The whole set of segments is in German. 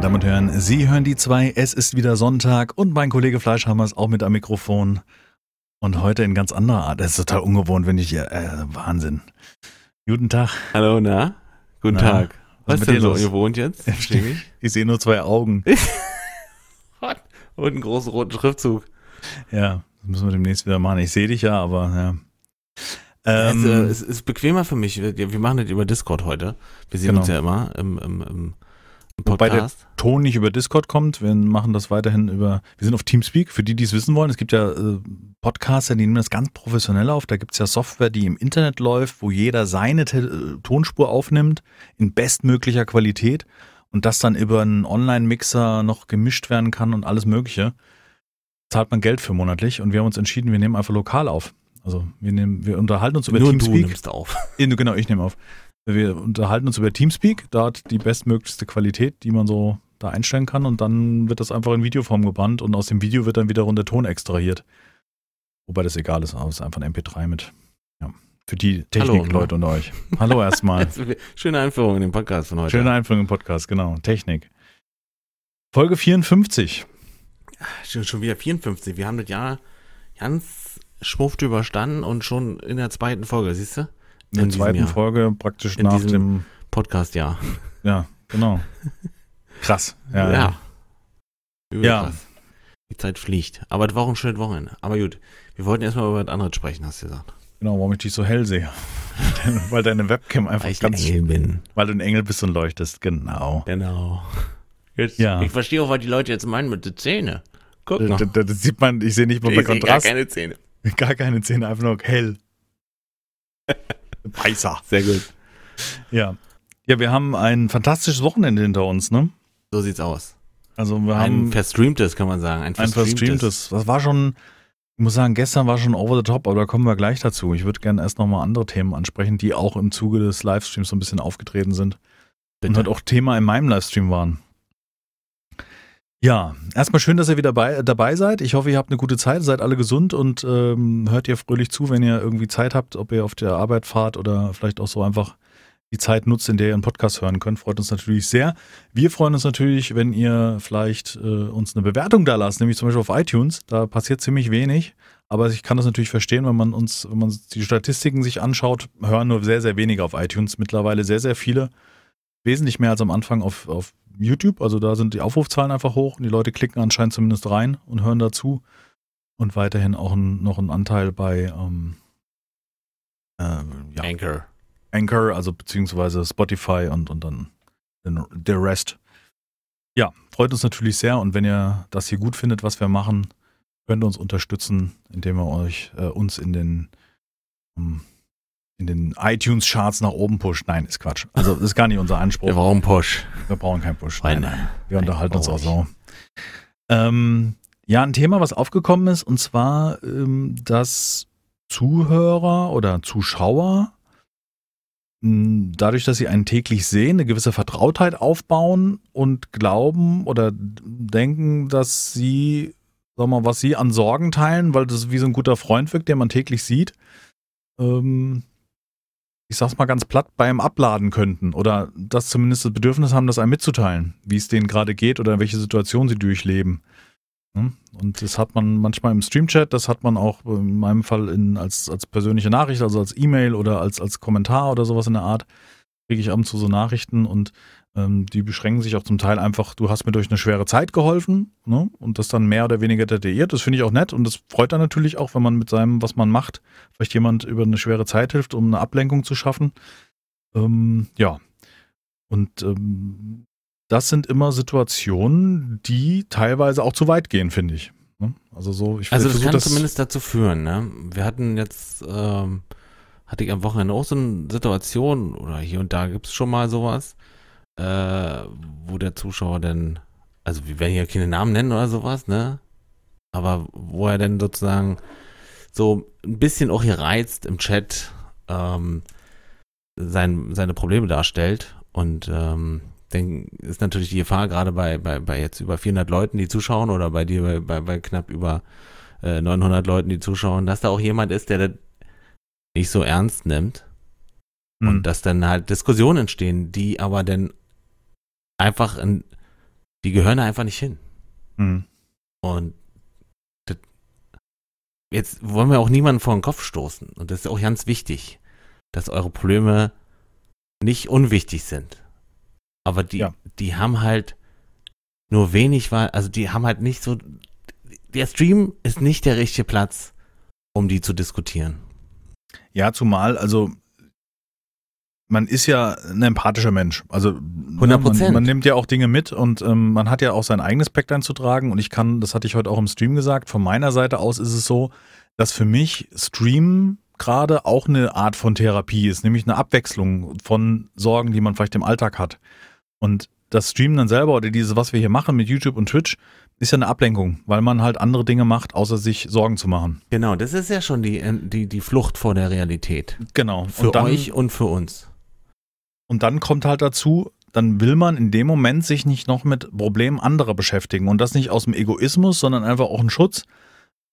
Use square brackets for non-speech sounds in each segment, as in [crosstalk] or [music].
meine Damen und Herren, Sie hören die zwei. Es ist wieder Sonntag und mein Kollege Fleischhammer ist auch mit am Mikrofon. Und heute in ganz anderer Art. Das ist total ungewohnt, wenn ich hier. Äh, Wahnsinn. Guten Tag. Hallo, na? Guten Na, Tag. was Was ist denn so ungewohnt jetzt? Mich? Ich sehe nur zwei Augen. [laughs] Und einen großen roten Schriftzug. Ja, das müssen wir demnächst wieder machen. Ich sehe dich ja, aber ja. Ähm, es, äh, es ist bequemer für mich. Wir, wir machen das über Discord heute. Wir sehen Genau. uns ja immer im, im, im, im Wobei der Podcast. Ton nicht über Discord kommt. Wir machen das weiterhin über. Wir sind auf Teamspeak. Für die, die es wissen wollen, es gibt ja äh, Podcaster, die nehmen das ganz professionell auf. Da gibt es ja Software, die im Internet läuft, wo jeder seine Te äh, Tonspur aufnimmt in bestmöglicher Qualität und das dann über einen Online-Mixer noch gemischt werden kann und alles Mögliche. Zahlt man Geld für monatlich und wir haben uns entschieden, wir nehmen einfach lokal auf. Also wir nehmen, wir unterhalten uns über Nur du Teamspeak. nimmst auf. Genau, ich nehme auf. Wir unterhalten uns über Teamspeak, da hat die bestmöglichste Qualität, die man so da einstellen kann und dann wird das einfach in Videoform gebannt und aus dem Video wird dann wiederum der Ton extrahiert. Wobei das egal ist, aber es ist einfach ein MP3 mit. Ja. Für die Technikleute unter euch. Hallo erstmal. [laughs] Schöne Einführung in den Podcast von heute. Schöne Einführung im Podcast, genau. Technik. Folge 54. Schon, schon wieder 54. Wir haben das Jahr ganz schmuft überstanden und schon in der zweiten Folge, siehst du? In der zweiten Jahr. Folge praktisch In nach dem. Podcast-Jahr. Ja, genau. Krass. Ja, ja. Ja. krass. Die Zeit fliegt. Aber das war auch ein schönes Wochenende. Aber gut, wir wollten erstmal über das andere sprechen, hast du gesagt. Genau, warum ich dich so hell sehe. [laughs] Weil deine Webcam einfach Weil ich ein ganz Engel bin. Weil du ein Engel bist und leuchtest, genau. Genau. Jetzt, Ja. Ich verstehe auch, was die Leute jetzt meinen mit den Zähne. Guck mal. Das, das, sieht man, ich sehe nicht mal Ich bei sehe gar Kontrast. keine Zähne. Gar keine Zähne, einfach nur hell. [laughs] Weißer. Sehr gut. Ja. Ja, wir haben ein fantastisches Wochenende hinter uns, ne? So sieht's aus. Also wir Ein haben verstreamtes, kann man sagen. Ein ein verstreamtes. verstreamtes. Das war schon, ich muss sagen, gestern war schon over the top, aber da kommen wir gleich dazu. Ich würde gerne erst nochmal andere Themen ansprechen, die auch im Zuge des Livestreams so ein bisschen aufgetreten sind. Bitte. und halt auch Thema in meinem Livestream waren. Ja, erstmal schön, dass ihr wieder bei, dabei seid. Ich hoffe, ihr habt eine gute Zeit, seid alle gesund und ähm, hört ihr fröhlich zu, wenn ihr irgendwie Zeit habt, ob ihr auf der Arbeit fahrt oder vielleicht auch so einfach die Zeit nutzt, in der ihr einen Podcast hören könnt. Freut uns natürlich sehr. Wir freuen uns natürlich, wenn ihr vielleicht äh, uns eine Bewertung da lasst, nämlich zum Beispiel auf iTunes. Da passiert ziemlich wenig. Aber ich kann das natürlich verstehen, wenn man uns, wenn man die Statistiken sich anschaut, hören nur sehr, sehr wenige auf iTunes. Mittlerweile sehr, sehr viele wesentlich mehr als am Anfang auf, auf YouTube. Also da sind die Aufrufzahlen einfach hoch und die Leute klicken anscheinend zumindest rein und hören dazu. Und weiterhin auch ein, noch ein Anteil bei ähm, äh, ja, Anchor. Anchor, also beziehungsweise Spotify und, und dann den, der Rest. Ja, freut uns natürlich sehr und wenn ihr das hier gut findet, was wir machen, könnt ihr uns unterstützen, indem ihr euch äh, uns in den ähm, in den iTunes-Charts nach oben pusht. Nein, ist Quatsch. Also das ist gar nicht unser Anspruch. Wir brauchen Posch. Wir brauchen keinen Push. Nein, Nein, nein. Wir Nein, unterhalten uns auch so. Ähm, ja, ein Thema, was aufgekommen ist, und zwar, ähm, dass Zuhörer oder Zuschauer mh, dadurch, dass sie einen täglich sehen, eine gewisse Vertrautheit aufbauen und glauben oder denken, dass sie, sag mal, was sie an Sorgen teilen, weil das wie so ein guter Freund wirkt, den man täglich sieht, ähm, ich sag's mal ganz platt, beim Abladen könnten oder das zumindest das Bedürfnis haben, das einem mitzuteilen, wie es denen gerade geht oder welche Situation sie durchleben. Ne? Und das hat man manchmal im Streamchat, das hat man auch in meinem Fall in, als, als persönliche Nachricht, also als E-Mail oder als, als Kommentar oder sowas in der Art, kriege ich ab und zu so Nachrichten und ähm, die beschränken sich auch zum Teil einfach, du hast mir durch eine schwere Zeit geholfen ne? und das dann mehr oder weniger detailliert. Das finde ich auch nett und das freut dann natürlich auch, wenn man mit seinem, was man macht, vielleicht jemand über eine schwere Zeit hilft, um eine Ablenkung zu schaffen. Ähm, ja. Und ähm, das sind immer Situationen, die teilweise auch zu weit gehen, finde ich. Ne? Also so, ich Also das kann zumindest dazu führen, ne? Wir hatten jetzt, ähm, hatte ich am Wochenende auch so eine Situation, oder hier und da gibt es schon mal sowas, äh, wo der Zuschauer dann, also wir werden hier keine Namen nennen oder sowas, ne? Aber wo er dann sozusagen so ein bisschen auch hier reizt im Chat, ähm, sein, seine Probleme darstellt. Und ähm, dann ist natürlich die Gefahr, gerade bei, bei, bei jetzt über 400 Leuten, die zuschauen oder bei dir bei, bei, bei knapp über äh, 900 Leuten, die zuschauen, dass da auch jemand ist, der das nicht so ernst nimmt. Und dass dann halt Diskussionen entstehen, die aber dann einfach in, die gehören da einfach nicht hin. Mhm. Und das, jetzt wollen wir auch niemanden vor den Kopf stoßen. Und das ist auch ganz wichtig, dass eure Probleme nicht unwichtig sind. Aber die, Ja. die haben halt nur wenig, Wahl- also die haben halt nicht so, der Stream ist nicht der richtige Platz, um die zu diskutieren. Ja, zumal, also man ist ja ein empathischer Mensch. Also ne, 100%. Man, man nimmt ja auch Dinge mit und ähm, man hat ja auch sein eigenes Pack einzutragen. Und ich kann, das hatte ich heute auch im Stream gesagt, von meiner Seite aus ist es so, dass für mich Stream gerade auch eine Art von Therapie ist, nämlich eine Abwechslung von Sorgen, die man vielleicht im Alltag hat. Und das Streamen dann selber oder dieses, was wir hier machen mit YouTube und Twitch, ist ja eine Ablenkung, weil man halt andere Dinge macht, außer sich Sorgen zu machen. Genau, das ist ja schon die, die, die Flucht vor der Realität. Genau. Für und dann, euch und für uns. Und dann kommt halt dazu, dann will man in dem Moment sich nicht noch mit Problemen anderer beschäftigen. Und das nicht aus dem Egoismus, sondern einfach auch ein Schutz,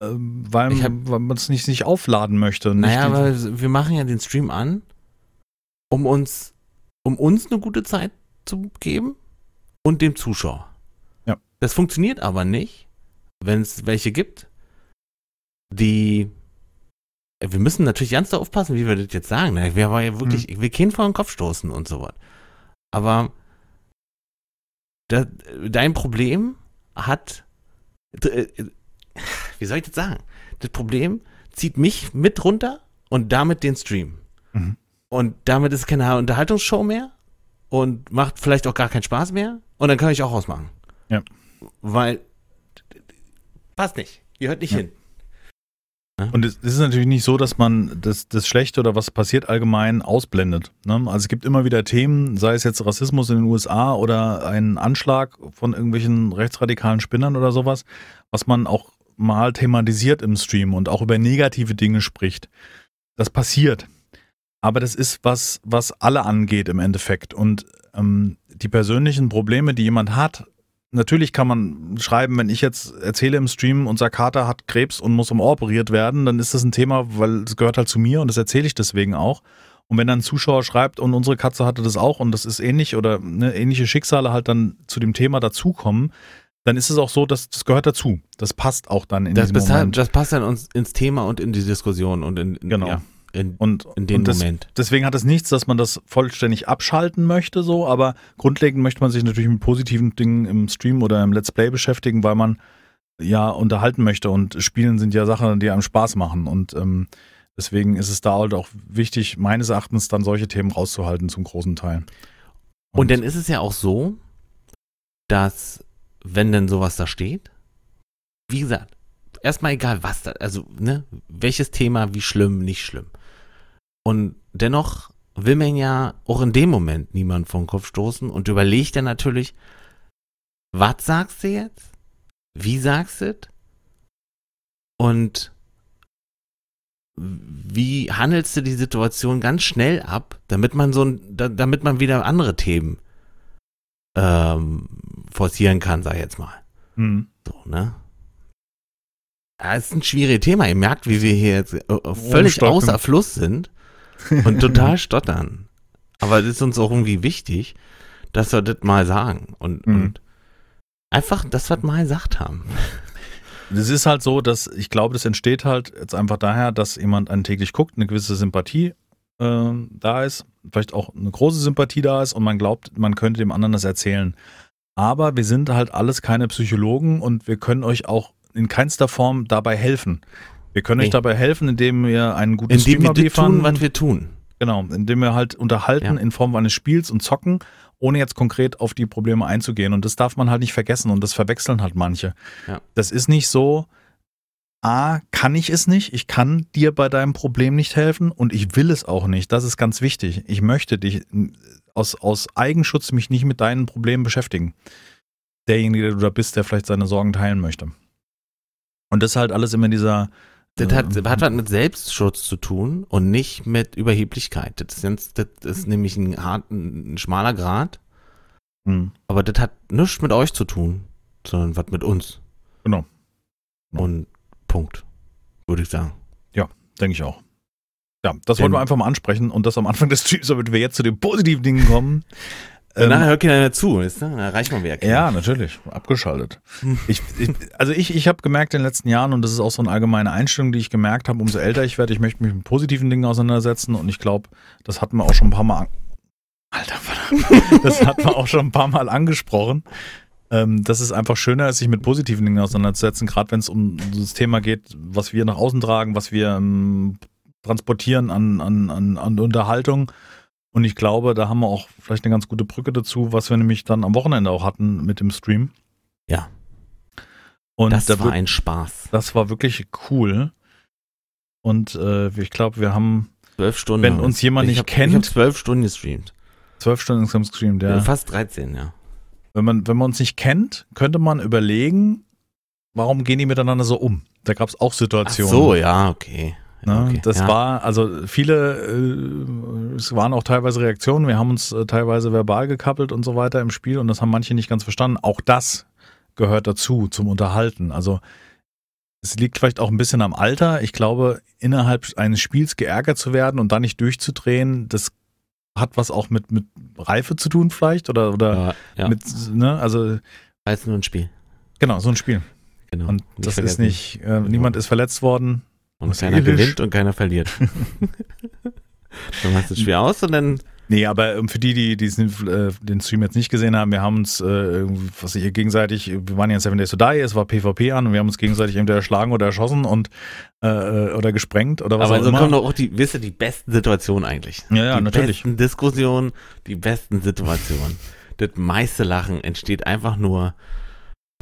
ähm, weil, hab- weil man es nicht, nicht aufladen möchte. Nicht Naja, aber wir machen ja den Stream an, um uns, um uns eine gute Zeit zu geben und dem Zuschauer. Ja. Das funktioniert aber nicht, wenn es welche gibt, die wir müssen natürlich ganz da aufpassen, wie wir das jetzt sagen. ne? Wir war ja wirklich, ich will keinen vor den Kopf stoßen und so was. Aber da, dein Problem hat, äh, wie soll ich das sagen? Das Problem zieht mich mit runter und damit den Stream. Mhm. Und damit ist es keine Unterhaltungsshow mehr und macht vielleicht auch gar keinen Spaß mehr. Und dann kann ich auch ausmachen. Ja. Weil passt nicht. Ihr hört nicht Ja. hin. Und es ist natürlich nicht so, dass man das, das Schlechte oder was passiert allgemein ausblendet. Ne? Also es gibt immer wieder Themen, sei es jetzt Rassismus in den USA oder ein Anschlag von irgendwelchen rechtsradikalen Spinnern oder sowas, was man auch mal thematisiert im Stream und auch über negative Dinge spricht. Das passiert. Aber das ist was, was alle angeht im Endeffekt. Und ähm, die persönlichen Probleme, die jemand hat, natürlich kann man schreiben, wenn ich jetzt erzähle im Stream, unser Kater hat Krebs und muss im Ohr operiert werden, dann ist das ein Thema, weil es gehört halt zu mir und das erzähle ich deswegen auch. Und wenn dann ein Zuschauer schreibt und unsere Katze hatte das auch und das ist ähnlich oder ne, ähnliche Schicksale halt dann zu dem Thema dazukommen, dann ist es auch so, dass das gehört dazu. Das passt auch dann in Das, diesem besser- Moment. das passt dann uns ins Thema und in die Diskussion und in, in, Genau. ja, in, Und, in den und das, Moment. Deswegen hat es nichts, dass man das vollständig abschalten möchte, so, aber grundlegend möchte man sich natürlich mit positiven Dingen im Stream oder im Let's Play beschäftigen, weil man ja unterhalten möchte und Spielen sind ja Sachen, die einem Spaß machen und ähm, deswegen ist es da halt auch wichtig, meines Erachtens dann solche Themen rauszuhalten zum großen Teil. Und dann ist es ja auch so, dass, wenn denn sowas da steht, wie gesagt, erstmal egal was da, also, ne, welches Thema, wie schlimm, nicht schlimm. Und dennoch will man ja auch in dem Moment niemand vom Kopf stoßen und überlegt dann natürlich, was sagst du jetzt? Wie sagst du es? Und wie handelst du die Situation ganz schnell ab, damit man so ein, da, damit man wieder andere Themen ähm, forcieren kann, sag ich jetzt mal. Hm. So, ne? Ja, es ist ein schwieriges Thema. Ihr merkt, wie wir hier jetzt äh, äh, völlig außer Fluss sind und total stottern. Aber es ist uns auch irgendwie wichtig, dass wir das mal sagen und, Mhm. und einfach, dass wir das mal gesagt haben. Das ist halt so, dass ich glaube, das entsteht halt jetzt einfach daher, dass jemand einen täglich guckt, eine gewisse Sympathie äh, da ist, vielleicht auch eine große Sympathie da ist und man glaubt, man könnte dem anderen das erzählen. Aber wir sind halt alles keine Psychologen und wir können euch auch in keinster Form dabei helfen. Wir können euch Nee. dabei helfen, indem wir einen guten Indem Stream wir das abliefern. tun, was wir tun. Genau, indem wir halt unterhalten Ja. in Form eines Spiels und zocken, ohne jetzt konkret auf die Probleme einzugehen. Und das darf man halt nicht vergessen und das verwechseln halt manche. Ja. Das ist nicht so, A, kann ich es nicht, ich kann dir bei deinem Problem nicht helfen und ich will es auch nicht. Das ist ganz wichtig. Ich möchte dich aus, aus Eigenschutz mich nicht mit deinen Problemen beschäftigen. Derjenige, der du da bist, der vielleicht seine Sorgen teilen möchte. Und das ist halt alles immer in dieser. Das hat, hat was mit Selbstschutz zu tun und nicht mit Überheblichkeit. Das ist, das ist nämlich ein, hart, ein schmaler Grad, hm, aber das hat nichts mit euch zu tun, sondern was mit uns. Genau. Ja. Und Punkt, würde ich sagen. Denke ich auch. Ja, das Denn- wollten wir einfach mal ansprechen und das am Anfang des Streams, damit wir jetzt zu den positiven Dingen kommen. [laughs] Ähm, nachher hört keiner mehr zu, weißt du? Da reicht man wieder. Ja, natürlich. Abgeschaltet. ich, ich, also ich, ich habe gemerkt in den letzten Jahren, und das ist auch so eine allgemeine Einstellung, die ich gemerkt habe, umso älter ich werde, ich möchte mich mit positiven Dingen auseinandersetzen und ich glaube, das hatten wir auch schon ein paar Mal. Alter, verdammt. das hatten wir auch schon ein paar Mal angesprochen. Ähm, dass es einfach schöner ist, sich mit positiven Dingen auseinanderzusetzen, gerade wenn es um das Thema geht, was wir nach außen tragen, was wir ähm, transportieren an, an, an, an Unterhaltung und ich glaube, da haben wir auch vielleicht eine ganz gute Brücke dazu, was wir nämlich dann am Wochenende auch hatten mit dem Stream. Ja. Und das da war ein Spaß. Das war wirklich cool. Und äh, ich glaube, wir haben zwölf Stunden. Wenn uns jemand nicht hab, kennt. Ich habe zwölf Stunden gestreamt. Zwölf Stunden insgesamt gestreamt, ja. Fast 13, ja. Wenn man, wenn man uns nicht kennt, könnte man überlegen, warum gehen die miteinander so um? Da gab es auch Situationen. Ach so, ja, okay. Ne? Okay, das ja. war, also viele, äh, es waren auch teilweise Reaktionen, wir haben uns äh, teilweise verbal gekappelt und so weiter im Spiel und das haben manche nicht ganz verstanden. Auch das gehört dazu, zum Unterhalten. Also es liegt vielleicht auch ein bisschen am Alter. Ich glaube, innerhalb eines Spiels geärgert zu werden und dann nicht durchzudrehen, das hat was auch mit, mit Reife zu tun vielleicht oder, oder ja, ja. mit, ne, also. Als nur ein Spiel. Genau, so ein Spiel. Genau. Und das ist nicht, äh, niemand ist verletzt worden. Und keiner gewinnt und keiner verliert. [laughs] dann machst du es schwer aus und dann. Nee, aber ähm, für die, die, die äh, den Stream jetzt nicht gesehen haben, wir haben uns, äh, was ich gegenseitig, wir waren ja in Seven Days to Die, es war PvP an und wir haben uns gegenseitig entweder erschlagen oder erschossen und äh, äh oder gesprengt oder was aber auch so immer. kommen doch auch die, wisst ihr, die besten Situationen eigentlich. Ja, ja, die natürlich. Die besten Diskussionen, die besten Situationen. das meiste Lachen entsteht einfach nur,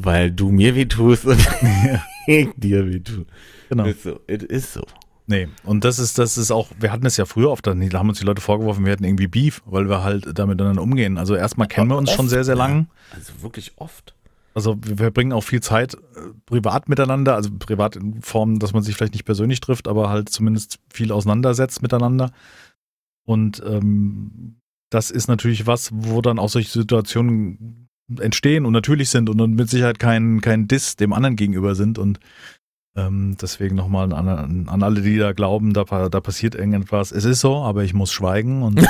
weil du mir weh tust und [laughs] ich dir weh tue. Genau. Ist so. Es ist so. Nee, und das ist, das ist auch, wir hatten es ja früher oft, da haben uns die Leute vorgeworfen, wir hätten irgendwie Beef, weil wir halt damit dann umgehen. Also erstmal kennen wir uns oft, schon sehr, sehr lang. Also wirklich oft. Also wir verbringen auch viel Zeit äh, privat miteinander, also privat in Form, dass man sich vielleicht nicht persönlich trifft, aber halt zumindest viel auseinandersetzt miteinander. Und ähm, das ist natürlich was, wo dann auch solche Situationen entstehen und natürlich sind und mit Sicherheit kein, kein Diss dem anderen gegenüber sind. Und ähm, deswegen nochmal an, an, alle, die da glauben, da, da passiert irgendetwas. Es ist so, aber ich muss schweigen und. [laughs]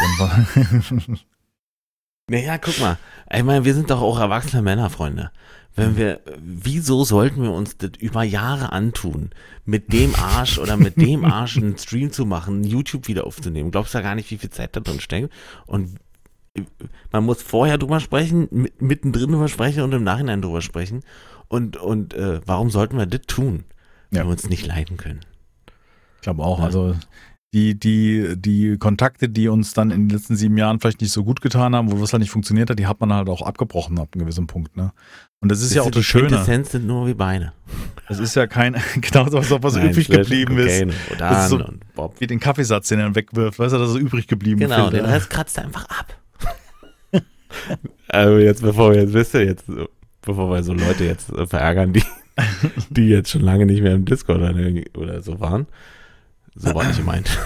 naja, guck mal. Ich meine, wir sind doch auch erwachsene Männer, Freunde. Wenn wir, wieso sollten wir uns das über Jahre antun, mit dem Arsch oder mit dem Arsch [laughs] einen Stream zu machen, YouTube wieder aufzunehmen? Glaubst du ja gar nicht, wie viel Zeit da drin steckt? Und man muss vorher drüber sprechen, mittendrin drüber sprechen und im Nachhinein drüber sprechen. Und, und äh, warum sollten wir das tun? ja. wir uns nicht leiden können. Ich glaube auch. Ja. Also die, die, die Kontakte, die uns dann in den letzten sieben Jahren vielleicht nicht so gut getan haben, wo es halt nicht funktioniert hat, die hat man halt auch abgebrochen ab einem gewissen Punkt. Ne? Und das ist das ja auch das Schöne. Quintessenz sind nur wie Beine. Das ist ja kein, [laughs] genau so, was Nein, übrig geblieben ist. Das ist so wie den Kaffeesatz, den er wegwirft, weißt du, dass er übrig geblieben ist. Genau, den Rest kratzt er einfach ab. Also jetzt, bevor wir jetzt, wisst ihr, jetzt, bevor wir so Leute jetzt äh, verärgern, die [laughs] die jetzt schon lange nicht mehr im Discord oder so waren. So war nicht gemeint.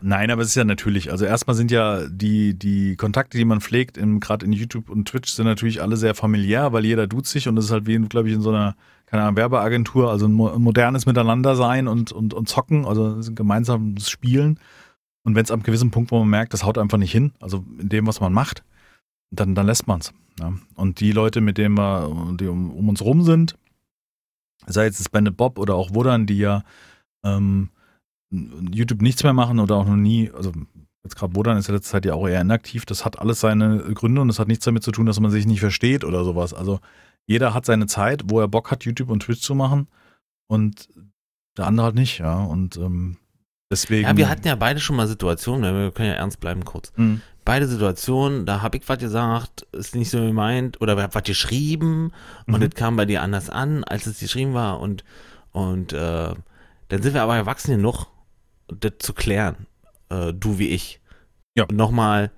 Nein, aber es ist ja natürlich, also erstmal sind ja die, die Kontakte, die man pflegt, gerade in YouTube und Twitch, sind natürlich alle sehr familiär, weil jeder tut sich und das ist halt wie, glaube ich, in so einer, keine Ahnung, Werbeagentur, also ein modernes Miteinander sein und, und, und zocken, also gemeinsames Spielen. Und wenn es am gewissen Punkt, wo man merkt, das haut einfach nicht hin, also in dem, was man macht, dann, dann lässt man es. Ja. Und die Leute, mit denen wir, die um, um uns rum sind, sei jetzt Bandit Bob oder auch Wodan, die ja ähm, YouTube nichts mehr machen oder auch noch nie, also jetzt gerade Wodan ist ja letzte Zeit ja auch eher inaktiv, das hat alles seine Gründe und das hat nichts damit zu tun, dass man sich nicht versteht oder sowas. Also jeder hat seine Zeit, wo er Bock hat, YouTube und Twitch zu machen und der andere halt nicht, ja. Und ähm, deswegen. Ja, wir hatten ja beide schon mal Situationen, wir können ja ernst bleiben kurz. Mhm beide Situationen, da habe ich was gesagt, ist nicht so gemeint, oder habe was geschrieben und mhm. das kam bei dir anders an, als es geschrieben war und, und äh, dann sind wir aber erwachsen genug, das zu klären, äh, du wie ich. Ja. Und nochmal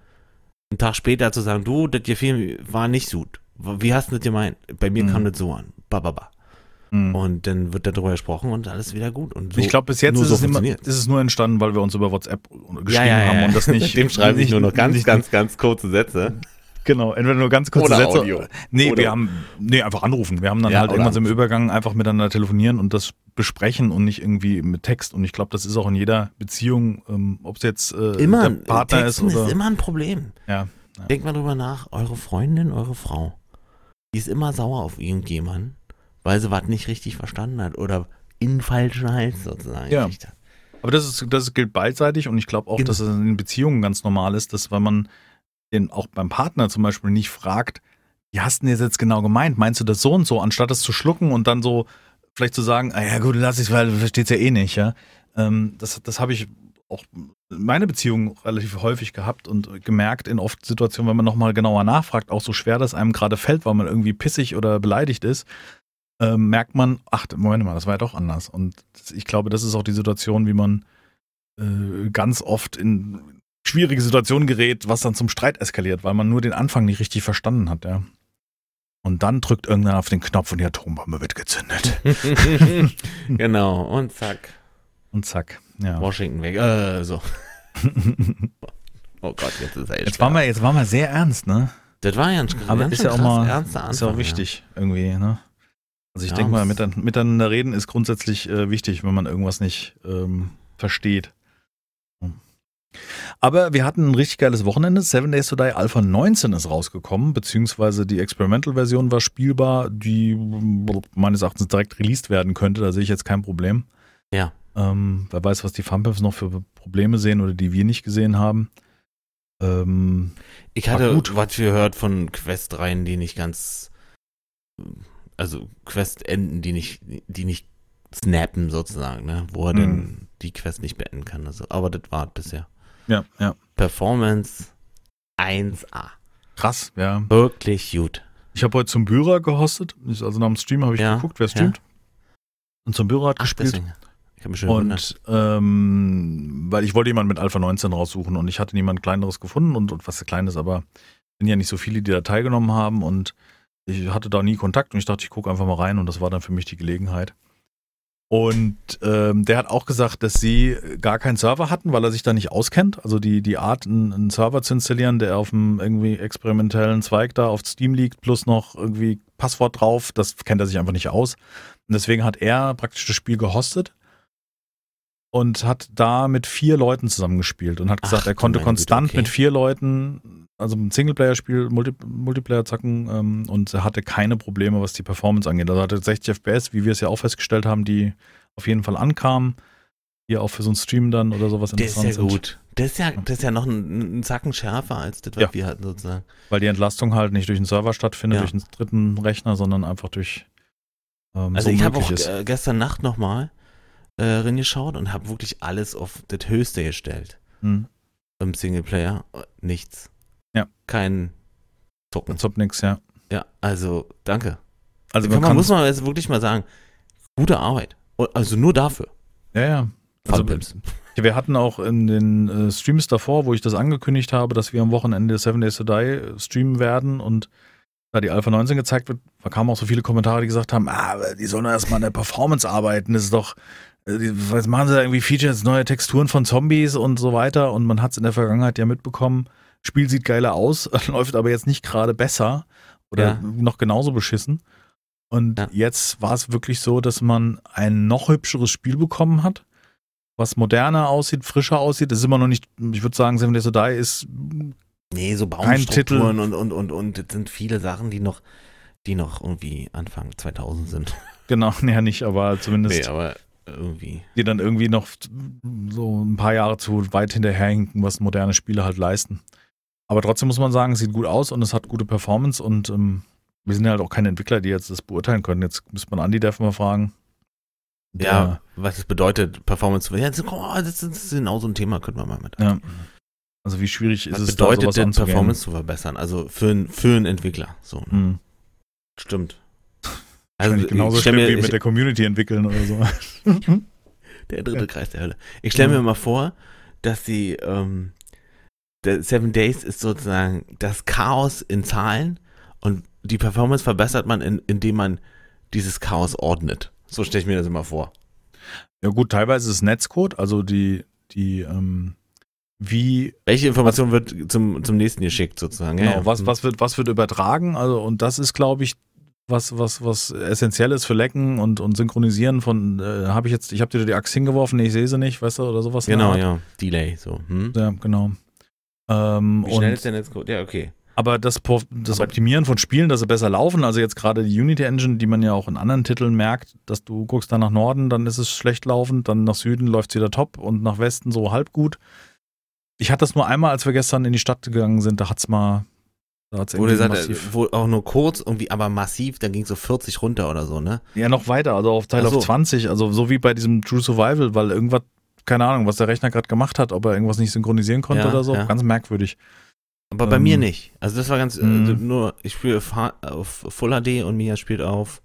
einen Tag später zu sagen, du, das Gefilm war nicht gut. Wie hast du das gemeint? Bei mir mhm. kam das so an. Ba, ba, ba. Mhm. Und dann wird darüber gesprochen und alles wieder gut. Und so, ich glaube, bis jetzt ist, so es immer, ist, es nur entstanden, weil wir uns über WhatsApp geschrieben ja, ja, ja, haben und das nicht. [laughs] Dem schreibe ich nur noch ganz, ganz, ganz kurze Sätze. Genau, entweder nur ganz kurze Oder Sätze. Audio. Nee, Oder wir haben, nee, einfach anrufen. Wir haben dann halt irgendwann so im Übergang einfach miteinander telefonieren und das besprechen und nicht irgendwie mit Text. Und ich glaube, das ist auch in jeder Beziehung, ähm, ob es jetzt äh, immer, der Partner Texten ist oder. ist immer ein Problem. Ja. Ja. Denkt mal drüber nach, eure Freundin, eure Frau, die ist immer sauer auf irgendjemanden, weil sie was nicht richtig verstanden hat oder in falschen Hals sozusagen. Ja. gekriegt hat. Aber das, ist, das gilt beidseitig und ich glaube auch, Genau. dass es in Beziehungen ganz normal ist, dass wenn man den auch beim Partner zum Beispiel nicht fragt, wie hast du denn das jetzt genau gemeint? Meinst du das so und so, anstatt das zu schlucken und dann so vielleicht zu sagen, ah, ja gut, lass ich, weil du verstehst ja eh nicht, ja. Ähm, das das habe ich auch in meine Beziehung relativ häufig gehabt und gemerkt in oft Situationen, wenn man nochmal genauer nachfragt, auch so schwer das einem gerade fällt, weil man irgendwie pissig oder beleidigt ist, ähm, merkt man, ach, Moment mal, das war ja doch anders. Und ich glaube, das ist auch die Situation, wie man äh, ganz oft in schwierige Situationen gerät, was dann zum Streit eskaliert, weil man nur den Anfang nicht richtig verstanden hat, ja. Und dann drückt irgendeiner auf den Knopf und die Atombombe wird gezündet. [laughs] genau, und zack, Und zack, ja. Washington weg. Äh, so. [laughs] Oh Gott, jetzt ist er echt Jetzt waren wir, jetzt waren wir sehr ernst, ne? Das war ja ein Aber ist ja auch krass mal, ernster Anfang, ist ja auch ja. wichtig irgendwie, ne? Also ich Ja, denke mal, miteinander, miteinander reden ist grundsätzlich äh, wichtig, wenn man irgendwas nicht ähm, versteht. Hm. Aber wir hatten ein richtig geiles Wochenende. Seven Days to Die Alpha 19 ist rausgekommen, beziehungsweise die Experimental-Version war spielbar, die mm, meines Erachtens direkt released werden könnte. Da sehe ich jetzt kein Problem. Ja. Ähm, wer weiß, was die Funpimps noch für Probleme sehen oder die wir nicht gesehen haben. Ähm, Ich hatte gut. was gehört von Questreihen, die nicht ganz, also Questenden, die nicht, die nicht snappen sozusagen, ne? Wo er Mhm. denn die Quest nicht beenden kann. Also, aber das war bisher. ja, ja. Performance 1A. Krass, ja. Wirklich gut. Ich habe heute zum Bührer gehostet. Also nach dem Stream habe ich Ja, geguckt, wer streamt. Und zum Bührer hat Ach, gespielt. deswegen. Ich habe mich schon. Und ähm, weil ich wollte jemanden mit Alpha 19 raussuchen und ich hatte niemand kleineres gefunden und, und was kleines, aber sind ja nicht so viele, die da teilgenommen haben und ich hatte da nie Kontakt und ich dachte, ich gucke einfach mal rein und das war dann für mich die Gelegenheit. Und ähm, der hat auch gesagt, dass sie gar keinen Server hatten, weil er sich da nicht auskennt. Also die, die Art, einen, einen Server zu installieren, der auf einem irgendwie experimentellen Zweig da auf Steam liegt, plus noch irgendwie Passwort drauf, das kennt er sich einfach nicht aus. Und deswegen hat er praktisch das Spiel gehostet und hat da mit vier Leuten zusammengespielt und hat gesagt, Ach, er konnte meine Güte, konstant okay. mit vier Leuten, also ein Singleplayer-Spiel, Multi Multiplayer zacken ähm, und er hatte keine Probleme, was die Performance angeht. Also er hatte 60 FPS, wie wir es ja auch festgestellt haben, die auf jeden Fall ankamen, die auch für so einen Stream dann oder sowas Der ist ja gut. Das ist ja, das ist ja noch ein, ein Zacken schärfer als das, was Ja. wir hatten sozusagen. Weil die Entlastung halt nicht durch den Server stattfindet, Ja. durch einen dritten Rechner, sondern einfach durch ähm, Also so ich habe auch ist. äh, gestern Nacht nochmal äh, reingeschaut und habe wirklich alles auf das Höchste gestellt. Hm. Im Singleplayer. Nichts. Ja. Kein Zucken. Ob nix, ja. Ja, also danke. Also man man, muss man jetzt wirklich mal sagen, gute Arbeit. Also nur dafür. ja, ja. Also, wir hatten auch in den äh, Streams davor, wo ich das angekündigt habe, dass wir am Wochenende Seven Days to Die äh, streamen werden und da die Alpha 19 gezeigt wird, da kamen auch so viele Kommentare, die gesagt haben, ah, die sollen erstmal an der Performance arbeiten, das ist doch, was machen sie da irgendwie Features, neue Texturen von Zombies und so weiter und man hat es in der Vergangenheit ja mitbekommen, Spiel sieht geiler aus, [laughs] läuft aber jetzt nicht gerade besser oder Ja. noch genauso beschissen. Und Ja. jetzt war es wirklich so, dass man ein noch hübscheres Spiel bekommen hat, was moderner aussieht, frischer aussieht. Das ist immer noch nicht, ich würde sagen, Seven Days to Die ist Nee, so Kein Titel. Baumstrukturen und, und, und, und das sind viele Sachen, die noch, die noch irgendwie Anfang 2000 sind. genau, [laughs] ja nicht, aber zumindest Nee, aber irgendwie. die dann irgendwie noch so ein paar Jahre zu weit hinterherhinken, was moderne Spiele halt leisten. Aber trotzdem muss man sagen, es sieht gut aus und es hat gute Performance und ähm, wir sind ja halt auch keine Entwickler, die jetzt das beurteilen können. Jetzt müsste man Andi Dev mal fragen. Ja, was es bedeutet, Performance. Ja, das, oh, das ist genau so ein Thema, könnten wir mal mit. Ja. Also wie schwierig ist Was es bedeutet da sowas denn? Performance zu verbessern? Also für, einen- für einen Entwickler. So, ne? Hm. Stimmt. Wahrscheinlich genauso schlimm mir, wie mit ich, der Community entwickeln oder so. [laughs] der dritte Kreis der Hölle. Ich stelle Ja. mir mal vor, dass sie ähm, Seven Days ist sozusagen das Chaos in Zahlen und die Performance verbessert man, in, indem man dieses Chaos ordnet. So stelle ich mir das immer vor. Ja gut, teilweise ist es Netzcode, also die, die, ähm, wie, Welche Information wird zum, zum nächsten geschickt sozusagen? genau, ja, ja. was, was wird, was wird übertragen, also und das ist, glaube ich, was, was, was essentiell ist für Lecken und, und Synchronisieren von, äh, habe ich jetzt, ich habe dir die Axt hingeworfen, ich sehe sie nicht, weißt du, oder sowas. Genau, ja. Delay, so. Hm? Ja, genau. Ähm, Wie schnell und, ist der Netzcode? Ja, okay. aber das, das Aber- Optimieren von Spielen, dass sie besser laufen, also jetzt gerade die Unity Engine, die man ja auch in anderen Titeln merkt, dass du guckst dann nach Norden, dann ist es schlecht laufend, dann nach Süden läuft es wieder top und nach Westen so halb gut. Ich hatte das nur einmal, als wir gestern in die Stadt gegangen sind, da hat's mal, da hat's Wo gesagt, massiv, wo auch nur kurz, irgendwie, aber massiv, dann ging so 40 runter oder so, ne? ja noch weiter, also auf Teil so. auf 20, also so wie bei diesem True Survival, weil irgendwas, keine Ahnung, was der Rechner gerade gemacht hat, ob er irgendwas nicht synchronisieren konnte Ja, oder so, ja. ganz merkwürdig. Aber bei Ähm, mir nicht. Also das war ganz, Mhm. nur, ich spiele auf, Full HD und Mia spielt auf.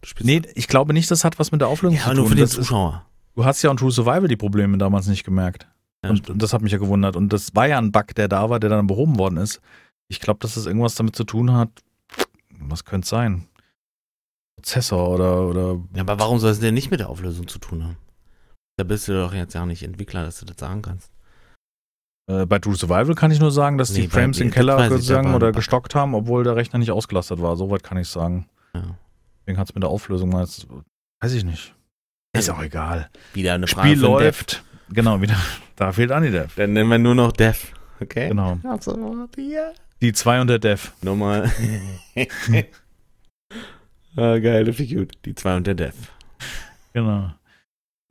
Du spielst Nee, ich glaube nicht, das hat was mit der Auflösung ja, zu tun. nur für den ist, Zuschauer. du hast ja in True Survival die Probleme damals nicht gemerkt. Ja, und, und das hat mich ja gewundert. Und das war ja ein Bug, der da war, der dann behoben worden ist. Ich glaube, dass das irgendwas damit zu tun hat. Was könnte es sein? Prozessor oder, oder Ja, aber warum soll es denn nicht mit der Auflösung zu tun haben? Da bist du doch jetzt ja nicht Entwickler, dass du das sagen kannst. äh, bei True Survival kann ich nur sagen, dass Nee, die Frames im Keller gegangen oder gestockt haben, obwohl der Rechner nicht ausgelastet war. Soweit kann ich sagen. Ja. Deswegen hat es mit der Auflösung mal weiß ich nicht. Ist auch egal. Wieder eine Frage Spiel den Dev. läuft. Genau, wieder. [laughs] Da fehlt Anidev. Dann nennen wir nur noch Dev. Okay? Genau. Absolut, ja. Die 2 und der Dev. Nochmal. [laughs] ah, geil, das ich gut. Die zwei und der Dev. Genau.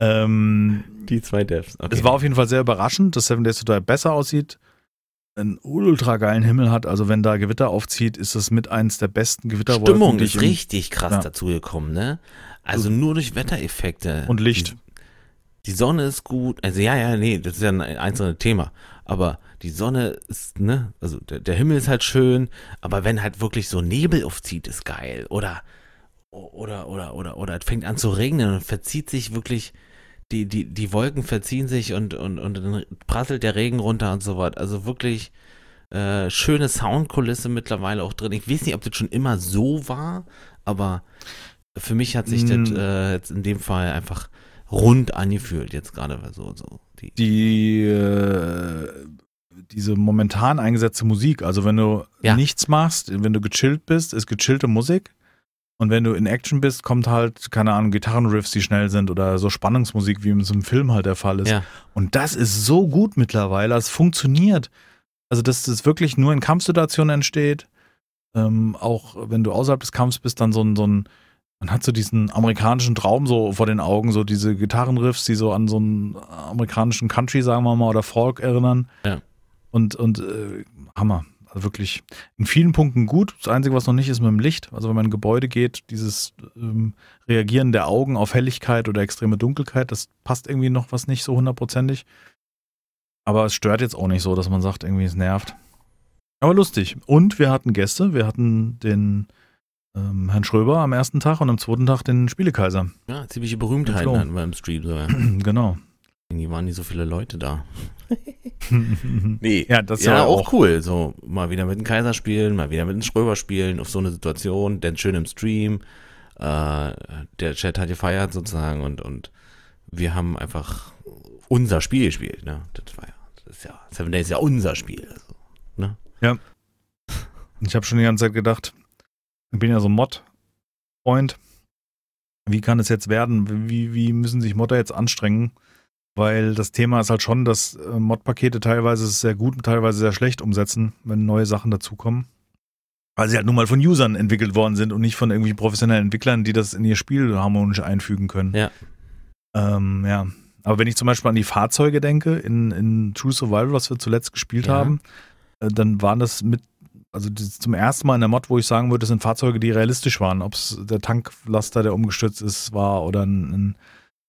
Ähm, Die zwei Devs. Okay. Es war auf jeden Fall sehr überraschend, dass Seven Days to Die besser aussieht, einen ultra geilen Himmel hat. Also wenn da Gewitter aufzieht, ist es mit eins der besten Gewitterwolken. Stimmung ist richtig krass Ja. dazugekommen, ne? Also nur durch Wettereffekte. Und Licht. Die, die Sonne ist gut. Also ja, ja, nee, das ist ja ein einzelnes Thema. Aber die Sonne ist, ne, also der, der Himmel ist halt schön, aber wenn halt wirklich so Nebel aufzieht, ist geil. Oder, oder, oder, oder, oder es fängt an zu regnen und verzieht sich wirklich, die, die, die Wolken verziehen sich und, und, und dann prasselt der Regen runter und so was. Also wirklich äh, schöne Soundkulisse mittlerweile auch drin. Ich weiß nicht, ob das schon immer so war, aber für mich hat sich Mm. das äh, jetzt in dem Fall einfach rund angefühlt, jetzt gerade so, so. Die, Die, äh, diese momentan eingesetzte Musik, also wenn du Ja. nichts machst, wenn du gechillt bist, ist gechillte Musik. Und wenn du in Action bist, kommt halt, keine Ahnung, Gitarrenriffs, die schnell sind oder so Spannungsmusik, wie es im Film halt der Fall ist. Ja. Und das ist so gut mittlerweile, es funktioniert. Also, dass das wirklich nur in Kampfsituationen entsteht. Ähm, auch wenn du außerhalb des Kampfs bist, dann so ein, so ein, man hat so diesen amerikanischen Traum so vor den Augen, so diese Gitarrenriffs, die so an so einen amerikanischen Country, sagen wir mal, oder Folk erinnern. Ja. Und, und äh, Hammer. Also wirklich in vielen Punkten gut. Das Einzige, was noch nicht ist mit dem Licht. Also wenn man in ein Gebäude geht, dieses ähm, Reagieren der Augen auf Helligkeit oder extreme Dunkelheit, das passt irgendwie noch was nicht so hundertprozentig. Aber es stört jetzt auch nicht so, dass man sagt, irgendwie es nervt. Aber lustig. Und wir hatten Gäste. Wir hatten den ähm, Herrn Schröber am ersten Tag und am zweiten Tag den Spielekaiser. ja, ziemliche Berühmtheiten Flo. hatten wir im Stream sogar. [clears throat] genau. Irgendwie waren nicht so viele Leute da. [laughs] Nee. ja, das ist ja, ja auch auch. cool. So, mal wieder mit dem Kaiser spielen, mal wieder mit dem Schröber spielen, auf so eine Situation, denn schön im Stream. Äh, der Chat hat gefeiert sozusagen und, und wir haben einfach unser Spiel gespielt, ne? Das war ja, das ist ja, Seven Days ist ja unser Spiel. Also. Ich habe schon die ganze Zeit gedacht, ich bin ja so ein Mod-Freund. Wie kann es jetzt werden? Wie, wie müssen sich Modder jetzt anstrengen? Weil das Thema ist halt schon, dass äh, Mod-Pakete teilweise sehr gut und teilweise sehr schlecht umsetzen, wenn neue Sachen dazukommen. Weil sie halt nun mal von Usern entwickelt worden sind und nicht von irgendwie professionellen Entwicklern, die das in ihr Spiel harmonisch einfügen können. Ja. Ähm, ja. Aber wenn ich zum Beispiel an die Fahrzeuge denke, in, in True Survival, was wir zuletzt gespielt Ja. haben, äh, dann waren das mit, also das zum ersten Mal in der Mod, wo ich sagen würde, das sind Fahrzeuge, die realistisch waren. Ob es der Tanklaster, der umgestürzt ist, war oder ein, ein,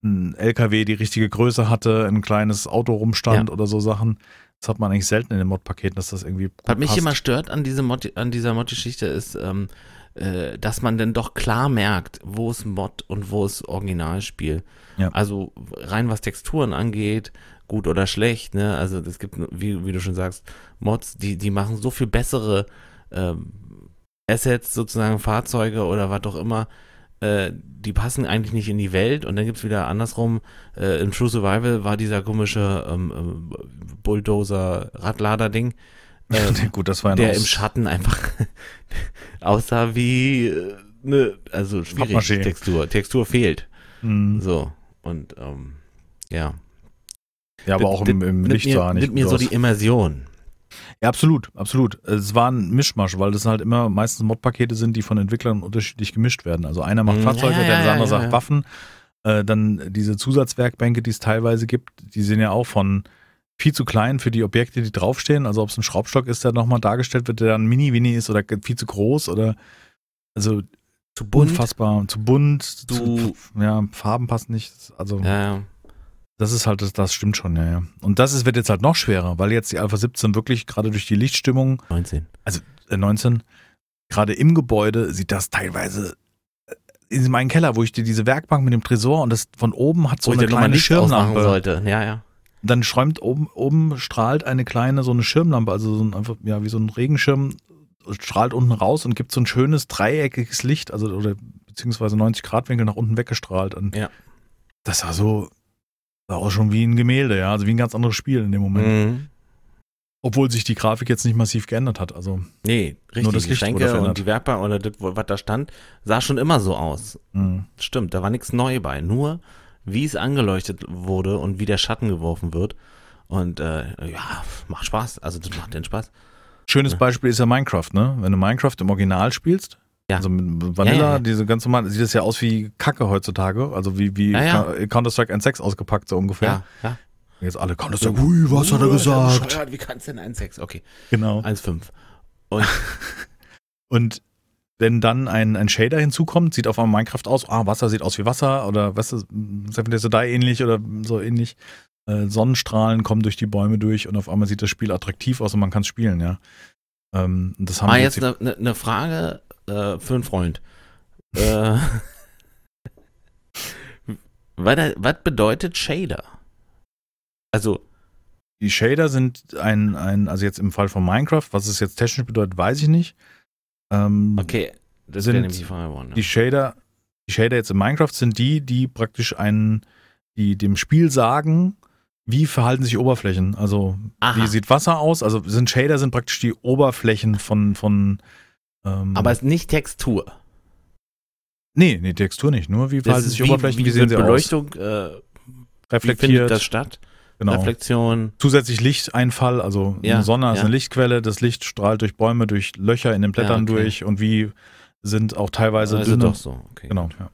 ein LKW, die richtige Größe hatte, ein kleines Auto rumstand Ja. oder so Sachen. Das hat man eigentlich selten in den Mod-Paketen, dass das irgendwie. Was mich passt. immer stört an, diese Mod, an dieser Mod-Geschichte ist, ähm, äh, dass man dann doch klar merkt, wo ist Mod und wo ist Originalspiel. Ja. Also rein was Texturen angeht, gut oder schlecht, ne? Also es gibt, wie, wie du schon sagst, Mods, die, die machen so viel bessere ähm, Assets, sozusagen Fahrzeuge oder was auch immer, äh, die passen eigentlich nicht in die Welt und dann gibt's wieder andersrum, äh, im True Survival war dieser komische ähm, ähm, Bulldozer-Radlader-Ding, [laughs] ähm, gut, das war ein der Aus- im Schatten einfach [laughs] aussah wie äh, ne, also schwierig Pappmaché. Textur. Textur fehlt. Mhm. So. Und ähm, ja. Ja, aber auch im, im Licht mir, sah nicht nimmt mir so aus. die Immersion. Ja, absolut, absolut. Es war ein Mischmasch, weil das halt immer meistens Modpakete sind, die von Entwicklern unterschiedlich gemischt werden. Also einer macht Mhm. Fahrzeuge, Ja, ja, der andere ja, sagt ja. Waffen. Äh, dann diese Zusatzwerkbänke, die es teilweise gibt, die sind ja auch von viel zu klein für die Objekte, die draufstehen. Also ob es ein Schraubstock ist, der nochmal dargestellt wird, der dann mini-winny ist oder viel zu groß oder also Zu bunt. unfassbar zu bunt, Zu- zu, ja, Farben passen nicht. Also Ja, ja. Das ist halt, das, das stimmt schon, ja, ja. Und das ist, wird jetzt halt noch schwerer, weil jetzt die Alpha 17 wirklich gerade durch die Lichtstimmung 19. äh, 19, gerade im Gebäude sieht das teilweise äh, in meinem Keller, wo ich dir diese Werkbank mit dem Tresor und das von oben hat so Wo eine kleine Schirmlampe. sollte. Ja, ja. Dann schäumt oben, oben strahlt eine kleine, so eine Schirmlampe, also so ein, einfach, ja, wie so ein Regenschirm, strahlt unten raus und gibt so ein schönes dreieckiges Licht, also oder beziehungsweise 90 Grad Winkel nach unten weggestrahlt. Und Ja. Das war so, war auch schon wie ein Gemälde, ja, also wie ein ganz anderes Spiel in dem Moment. Mhm. Obwohl sich die Grafik jetzt nicht massiv geändert hat. Also, Nee, richtig. Nur das die Licht Schränke und die Werkbank oder das, was da stand, sah schon immer so aus. mh. Stimmt, da war nichts neu bei. Nur, wie es angeleuchtet wurde und wie der Schatten geworfen wird. Und äh, ja, macht Spaß. Also das macht den Spaß. schönes Ja. Beispiel ist ja Minecraft, ne? Wenn du Minecraft im Original spielst, Ja. also mit Vanilla, Ja, ja, diese ganz normal, sieht das ja aus wie Kacke heutzutage, also wie, wie Counter-Strike 1.6 ausgepackt, so ungefähr. Ja, ja. Jetzt alle Counter-Strike, hui, was hat er Uh, gesagt? Wie kannst du denn 1,6? Okay, Genau. 1,5. [laughs] Und wenn dann ein, ein Shader hinzukommt, sieht auf einmal Minecraft aus, ah, Wasser sieht aus wie Wasser oder weißt du, Seven Days to Die ähnlich oder so ähnlich. Äh, Sonnenstrahlen kommen durch die Bäume durch und auf einmal sieht das Spiel attraktiv aus und man kann es spielen, ja. Ähm, und das haben Ah, jetzt eine ne, ne Frage äh, für einen Freund. Äh, [laughs] was, bedeutet Shader? Also, Die Shader sind ein, ein, also jetzt im Fall von Minecraft, was es jetzt technisch bedeutet, weiß ich nicht. Ähm, okay, das Sind nämlich die Frage geworden. Die Shader, die Shader jetzt in Minecraft sind die, die praktisch einen, die dem Spiel sagen, wie verhalten sich Oberflächen. Also Aha. wie sieht Wasser aus? Also sind Shader sind praktisch die Oberflächen von von. Ähm, Aber es ist nicht Textur. nee, nee, Textur nicht. Nur wie verhalten ist sich Oberflächen? Wie, wie sehen sie Beleuchtung, äh, aus? wie Reflektiert. findet das statt? genau. Reflexion. Zusätzlich Lichteinfall, also Ja, eine Sonne ist ja. eine Lichtquelle, das Licht strahlt durch Bäume, durch Löcher in den Blättern Ja, okay. durch und wie sind auch teilweise Also dünne, doch so. Okay. Genau, ja.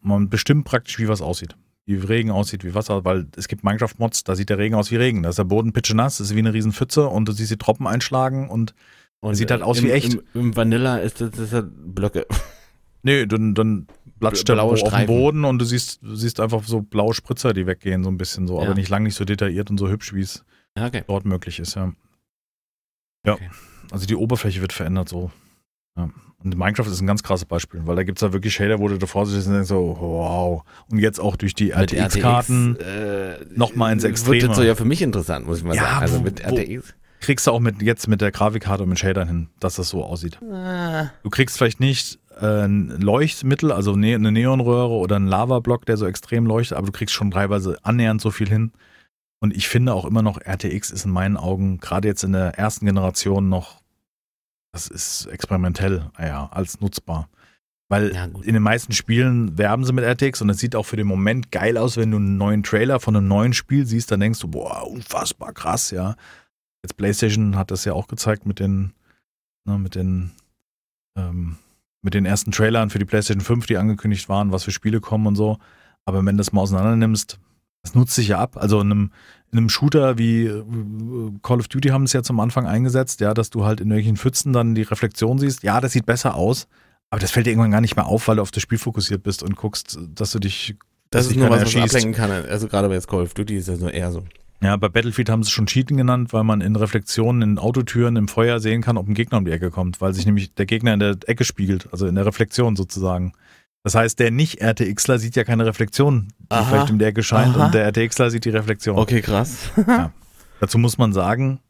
Man bestimmt praktisch, wie was aussieht. Wie Regen aussieht, wie Wasser, weil es gibt Minecraft-Mods, da sieht der Regen aus wie Regen. Da ist der Boden pitschenass, ist wie eine riesen Pfütze und du siehst die Tropfen einschlagen und Und Sieht halt äh, aus im, wie echt. Im, Im Vanilla ist das, das halt Blöcke. [laughs] nee, dann, dann der Blaue auf dem. Boden und du siehst, du siehst einfach so blaue Spritzer, die weggehen, so ein bisschen so, Ja. aber nicht lang, nicht so detailliert und so hübsch, wie es Ja, okay. dort möglich ist, ja. Ja, Okay. also die Oberfläche wird verändert so. Ja. Und Minecraft ist ein ganz krasses Beispiel, weil da gibt es da wirklich Shader, wo du davor sitzt und denkst so, wow. Und jetzt auch durch die RTX-Karten äh, noch mal ins Wird Extreme. das so ja für mich interessant, muss ich mal Ja, sagen. Also wo- mit RTX. Kriegst du auch mit jetzt mit der Grafikkarte und mit Shadern hin, dass das so aussieht. Ah, Du kriegst vielleicht nicht äh, ein Leuchtmittel, also ne eine Neonröhre oder einen Lavablock, der so extrem leuchtet, aber du kriegst schon teilweise annähernd so viel hin. Und ich finde auch immer noch, RTX ist in meinen Augen, gerade jetzt in der ersten Generation noch, das ist experimentell, ja, als nutzbar. Weil Ja, in den meisten Spielen werben sie mit RTX und es sieht auch für den Moment geil aus, wenn du einen neuen Trailer von einem neuen Spiel siehst, dann denkst du, boah, unfassbar krass, ja. Jetzt PlayStation hat das ja auch gezeigt mit den, ne, mit den, ähm, mit den ersten Trailern für die PlayStation 5, die angekündigt waren, was für Spiele kommen und so. Aber wenn du das mal auseinander nimmst, das nutzt sich ja ab. Also in einem, in einem Shooter wie äh, Call of Duty haben es ja zum Anfang eingesetzt, ja, dass du halt in irgendwelchen Pfützen dann die Reflexion siehst. Ja, das sieht besser aus, aber das fällt dir irgendwann gar nicht mehr auf, weil du auf das Spiel fokussiert bist und guckst, dass du dich. Das ist nur was, was ablenken kann. Also gerade bei jetzt Call of Duty ist das nur eher so. Ja, bei Battlefield haben sie es schon Cheaten genannt, weil man in Reflexionen in Autotüren im Feuer sehen kann, ob ein Gegner um die Ecke kommt, weil sich nämlich der Gegner in der Ecke spiegelt, also in der Reflexion sozusagen. Das heißt, der Nicht-RTXler sieht ja keine Reflexion, die Aha. vielleicht um die Ecke scheint, Aha. und der RTXler sieht die Reflexion. Okay, krass. Dazu muss man sagen,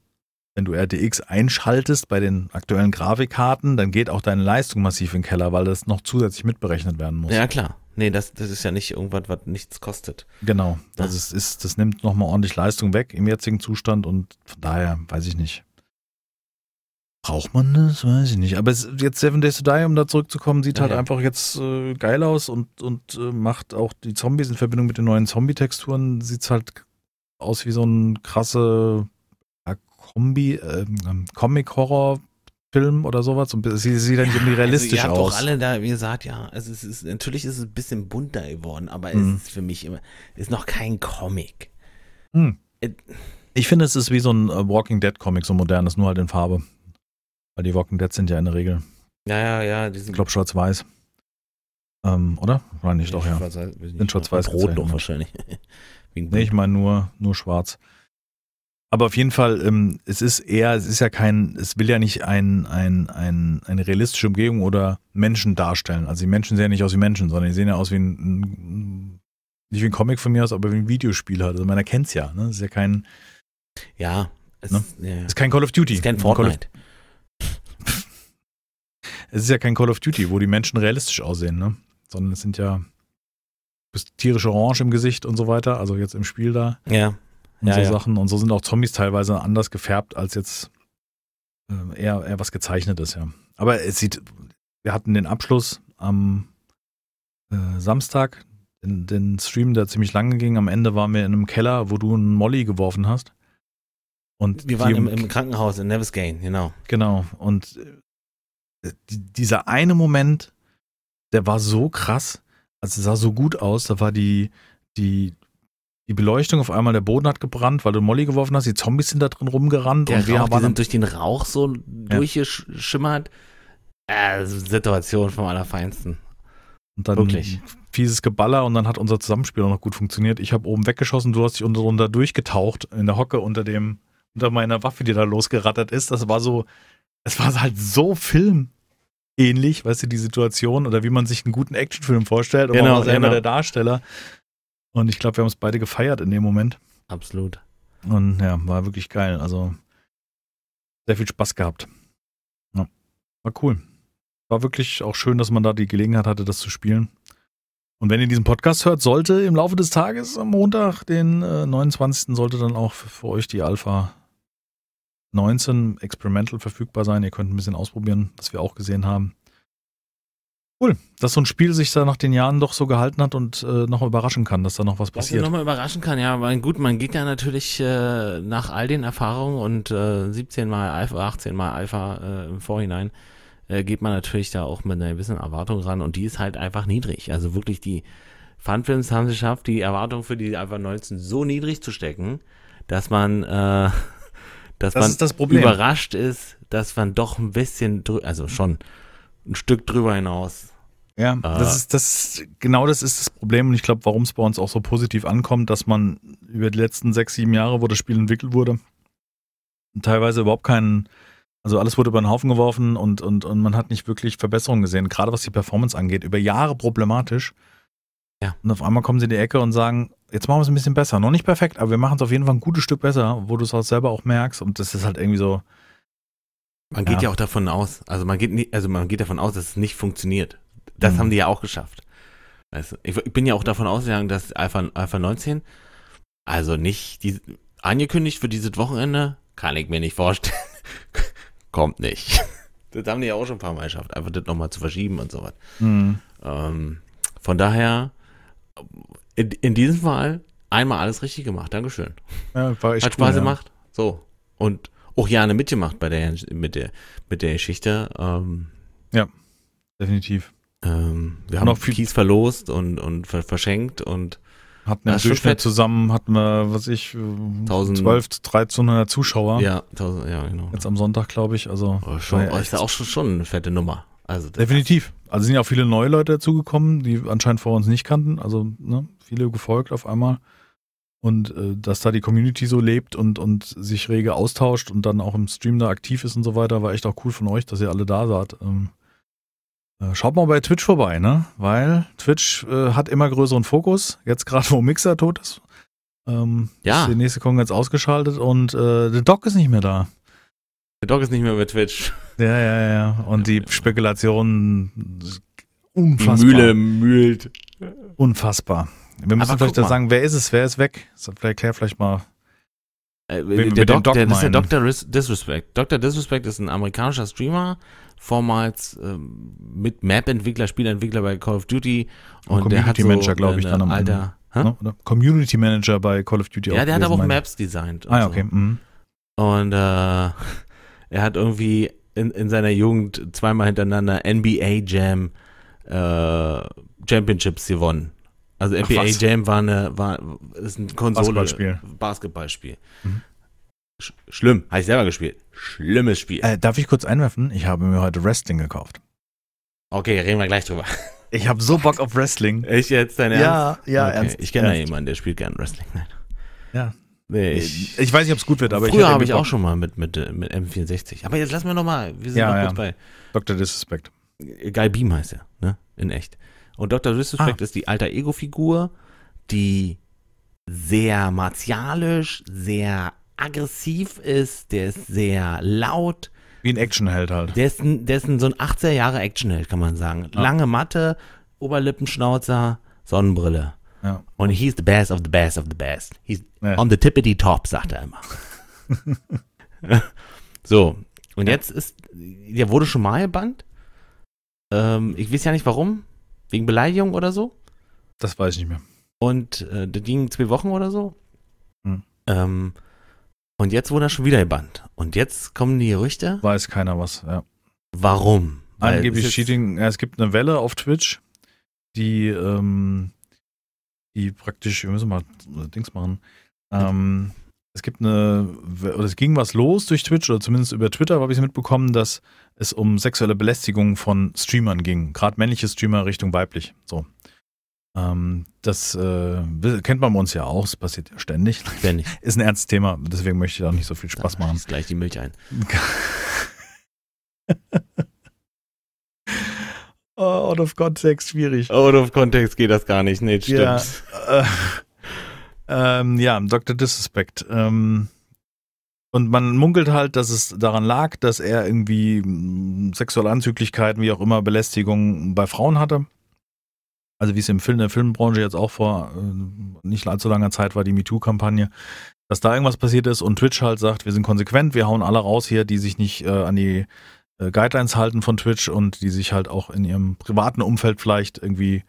wenn du RTX einschaltest bei den aktuellen Grafikkarten, dann geht auch deine Leistung massiv in den Keller, weil das noch zusätzlich mitberechnet werden muss. Ja, klar. Nee, das, das ist ja nicht irgendwas, was nichts kostet. Genau. Also es ist, das nimmt nochmal ordentlich Leistung weg im jetzigen Zustand und von daher weiß ich nicht. Braucht man das? Weiß ich nicht. Aber es, jetzt Seven Days to Die, um da zurückzukommen, sieht Ja, halt ja. einfach jetzt äh, geil aus und, und äh, macht auch die Zombies in Verbindung mit den neuen Zombie-Texturen, sieht halt aus wie so ein krasse ja, Kombi, ähm, Comic-Horror-Film oder sowas. Und sie sieht dann nicht irgendwie realistisch also ihr habt aus. doch alle da, wie gesagt, ja, also es ist, natürlich ist es ein bisschen bunter geworden, aber Mhm. es ist für mich immer, ist noch kein Comic. Hm. Äh, Ich finde, es ist wie so ein äh, Walking Dead Comic, so modernes, nur halt in Farbe. Weil die Walking Dead sind ja in der Regel, Ja, ja, ja, die ich sind glaube, schwarz-weiß. Ähm, oder? Nein, nicht doch, ja. Schwarz-weiß, ich Sind Rot gezeichnet. wahrscheinlich. [laughs] Nee, ich meine nur, nur schwarz. Aber auf jeden Fall, ähm, es ist eher, es ist ja kein, es will ja nicht ein, ein, ein, eine realistische Umgebung oder Menschen darstellen. Also die Menschen sehen ja nicht aus wie Menschen, sondern die sehen ja aus wie ein, nicht wie ein Comic von mir aus, aber wie ein Videospiel halt. Also man erkennt es ja, ne? Es ist ja kein, Ja, es Ne? ist, ja. ist kein Call of Duty. Es ist kein Fortnite. es ist ja kein Call of Duty, wo die Menschen realistisch aussehen, ne? Sondern es sind ja das tierische Orange im Gesicht und so weiter, also jetzt im Spiel da. Ja. Und Ja, so ja. Sachen. Und so sind auch Zombies teilweise anders gefärbt als jetzt äh, eher, eher was gezeichnetes, ja. Aber es sieht, wir hatten den Abschluss am äh, Samstag, den, den Stream, der ziemlich lange ging. Am Ende waren wir in einem Keller, wo du einen Molly geworfen hast. Und Wir waren im, im Krankenhaus in Nevisgain, genau. Genau. Und äh, die, dieser eine Moment, der war so krass, also sah so gut aus, da war die, die, die Beleuchtung auf einmal, der Boden hat gebrannt, weil du Molly geworfen hast, die Zombies sind da drin rumgerannt Der und wir Rauch, die waren sind durch den Rauch so durchgeschimmert. Äh, Situation vom Allerfeinsten. und dann wirklich. fieses Geballer und dann hat unser Zusammenspiel auch noch gut funktioniert. Ich habe oben weggeschossen, du hast dich unter drunter durchgetaucht in der Hocke unter dem, unter meiner Waffe, die da losgerattert ist. Das war so, es war halt so filmähnlich, weißt du, die Situation oder wie man sich einen guten Actionfilm vorstellt und Genau, man selber genau. der Darsteller. Und ich glaube, wir haben es beide gefeiert in dem Moment. Absolut. Und ja, war wirklich geil. Also sehr viel Spaß gehabt. Ja, war cool. War wirklich auch schön, dass man da die Gelegenheit hatte, das zu spielen. Und wenn ihr diesen Podcast hört, sollte im Laufe des Tages am Montag, den äh, 29. sollte dann auch für, für euch die Alpha 19 Experimental verfügbar sein. Ihr könnt ein bisschen ausprobieren, was wir auch gesehen haben. Cool, dass so ein Spiel sich da nach den Jahren doch so gehalten hat und äh, noch überraschen kann, dass da noch was passiert. nochmal überraschen kann, ja, weil gut, man geht ja natürlich äh, nach all den Erfahrungen und äh, 17 mal Alpha, 18 mal Alpha äh, im Vorhinein, äh, geht man natürlich da auch mit einer gewissen Erwartung ran und die ist halt einfach niedrig. Also wirklich die Funfilms haben es geschafft, die Erwartung für die Alpha 19 so niedrig zu stecken, dass man, äh, [laughs] dass Das man ist das Problem. überrascht ist, dass man doch ein bisschen, drü also schon ein Stück drüber hinaus. Ja, Ah. das ist das genau das ist das Problem und ich glaube, warum es bei uns auch so positiv ankommt, dass man über die letzten sechs, sieben Jahre, wo das Spiel entwickelt wurde, teilweise überhaupt keinen, also alles wurde über den Haufen geworfen und, und, und man hat nicht wirklich Verbesserungen gesehen, gerade was die Performance angeht, über Jahre problematisch. Ja. Und auf einmal kommen sie in die Ecke und sagen, jetzt machen wir es ein bisschen besser. Noch nicht perfekt, aber wir machen es auf jeden Fall ein gutes Stück besser, wo du es auch selber auch merkst und das ist halt irgendwie so, Man geht Ja. ja auch davon aus, also man geht nicht, also man geht davon aus, dass es nicht funktioniert. Das Mhm. haben die ja auch geschafft. Du, ich, ich bin ja auch davon ausgegangen, dass Alpha, Alpha 19, also nicht die, angekündigt für dieses Wochenende, kann ich mir nicht vorstellen. [laughs] Kommt nicht. [laughs] Das haben die ja auch schon ein paar Mal geschafft, einfach das nochmal zu verschieben und so was. hm, Ähm, von daher, in, in diesem Fall einmal alles richtig gemacht. Dankeschön. ja, war echt Hat cool, Spaß ja. gemacht. So. Und auch Jane mitgemacht bei der, mit der, mit der Geschichte. Ähm, Definitiv. Ähm, wir haben auch auch viel- Kies verlost und, und ver verschenkt und Hatten im Durchschnitt zusammen, hatten wir, was ich, 1000 12, 1300 Zuschauer. ja, tausend, ja, genau. Jetzt am Sonntag, glaube ich. Also Aber schon, ja ist ja auch schon, schon eine fette Nummer. Also definitiv. Also sind ja auch viele neue Leute dazugekommen, die anscheinend vor uns nicht kannten. Also ne, viele gefolgt auf einmal. Und äh, dass da die Community so lebt und, und sich rege austauscht und dann auch im Stream da aktiv ist und so weiter, war echt auch cool von euch, dass ihr alle da seid. Ähm, äh, schaut mal bei Twitch vorbei, ne? Weil Twitch äh, hat immer größeren Fokus. Jetzt gerade, wo Mixer tot ist. Ähm, Ja. Ist die nächste Konkurrenz ausgeschaltet und äh, der Doc ist nicht mehr da. Der Dog ist nicht mehr bei Twitch. Ja, ja, ja. Und die Ja. Spekulationen unfassbar. Mühle mühlt. Unfassbar. Wir müssen Aber vielleicht mal. sagen, wer ist es? Wer ist weg? So, Vielleicht klär vielleicht mal. Äh, der Doc, Doc der, das ist der. Dr. Disrespect. Dr. Disrespect ist ein amerikanischer Streamer, vormals ähm, mit Map-Entwickler, Spielentwickler bei Call of Duty Und und der hat Community so Manager, glaub ich, dann am alter, Hä? Ne? Community Manager bei Call of Duty Ja, der hat aber auch. Maps designt. Ah, ja, so. okay. Mhm. Und äh, [laughs] er hat irgendwie in, in seiner Jugend zweimal hintereinander NBA Jam äh, Championships gewonnen. Also Ach, NBA was? Jam war eine, war, ist ein Konsole Basketballspiel. Basketballspiel. Mhm. Sch schlimm, habe ich selber gespielt. Schlimmes Spiel. Äh, darf ich kurz einwerfen? Ich habe mir heute Wrestling gekauft. Okay, reden wir gleich drüber. Ich habe so Bock auf Wrestling. Ich jetzt dein Ernst? Ja, ja, okay. ernst. Ich kenne da jemanden, der spielt gern Wrestling. Nein. Ja. Nee, Ich, ich, ich weiß nicht, ob es gut wird, aber früher hätte habe ich auch schon mal mit, mit, mit M64. Aber jetzt lass mir noch mal, wir sind Ja, noch ja. kurz bei Dr. Disrespect. Guy Beam heißt er, ne? In echt. Und Dr. Disrespect Ah. ist die alter Ego-Figur, die sehr martialisch, sehr aggressiv ist, der ist sehr laut, Wie ein Actionheld halt. der ist, ein, der ist ein, so ein 80er Jahre Actionheld, kann man sagen. Ja. Lange Matte, Oberlippenschnauzer, Sonnenbrille. Ja. Und he's the best of the best of the best. He's Ja. on the tippity top, sagt er immer. [laughs] so, und jetzt ist, der wurde schon mal gebannt. Ähm, ich weiß ja nicht warum. Wegen Beleidigung oder so. Das weiß ich nicht mehr. Und äh, das ging zwei Wochen oder so. Hm. Ähm, und jetzt wurde er schon wieder gebannt. Und jetzt kommen die Gerüchte. Weiß keiner was. Ja. Warum? Weil Angeblich Cheating. Ja, es gibt eine Welle auf Twitch, die, ähm, die praktisch, wir müssen mal Dings machen. Ähm, es gibt eine, oder es ging was los durch Twitch, oder zumindest über Twitter habe ich es mitbekommen, dass es um sexuelle Belästigung von Streamern ging. Gerade männliche Streamer Richtung weiblich. So. Ähm, das äh, kennt man bei uns ja auch, es passiert ja ständig. Nicht. [laughs] Ist ein ernstes Thema, deswegen möchte ich da auch nicht so viel Spaß machen. Schießt gleich die Milch ein. [laughs] oh, out of context, schwierig. Out of Kontext geht das gar nicht. Nee, stimmt. Ja, äh, [laughs] ähm, ja, Dr. Disrespect. Ähm, und man munkelt halt, dass es daran lag, dass er irgendwie mh, sexuelle Anzüglichkeiten, wie auch immer, Belästigung bei Frauen hatte. Also wie es im Film, in der Filmbranche jetzt auch vor äh, nicht allzu langer Zeit war, die MeToo-Kampagne, dass da irgendwas passiert ist und Twitch halt sagt, wir sind konsequent, wir hauen alle raus hier, die sich nicht äh, an die äh, Guidelines halten von Twitch und die sich halt auch in ihrem privaten Umfeld vielleicht irgendwie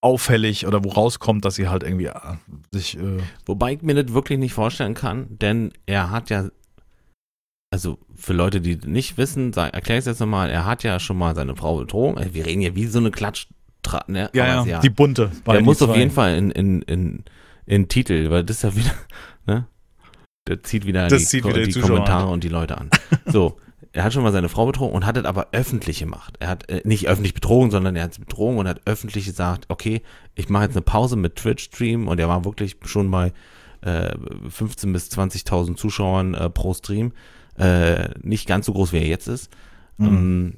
auffällig oder wo rauskommt, dass sie halt irgendwie äh, sich äh, Wobei ich mir das wirklich nicht vorstellen kann, denn er hat ja, also für Leute, die nicht wissen, erkläre ich es jetzt nochmal, er hat ja schon mal seine Frau betrogen. Wir reden ja wie so eine Klatsch, ne? Aber die bunte. der muss die auf zwei- jeden Fall in, in, in, in Titel, weil das ist ja wieder, [laughs] ne? Der zieht wieder Das die, zieht wieder die die Kommentare an. und die Leute an. [laughs] So, er hat schon mal seine Frau betrogen und hat es aber öffentlich gemacht. Er hat äh, nicht öffentlich betrogen, sondern er hat sie betrogen und hat öffentlich gesagt, okay, ich mache jetzt eine Pause mit Twitch-Stream und er war wirklich schon bei äh, 15.000 bis 20.000 Zuschauern äh, pro Stream. Äh, nicht ganz so groß, wie er jetzt ist. Mhm. Ähm,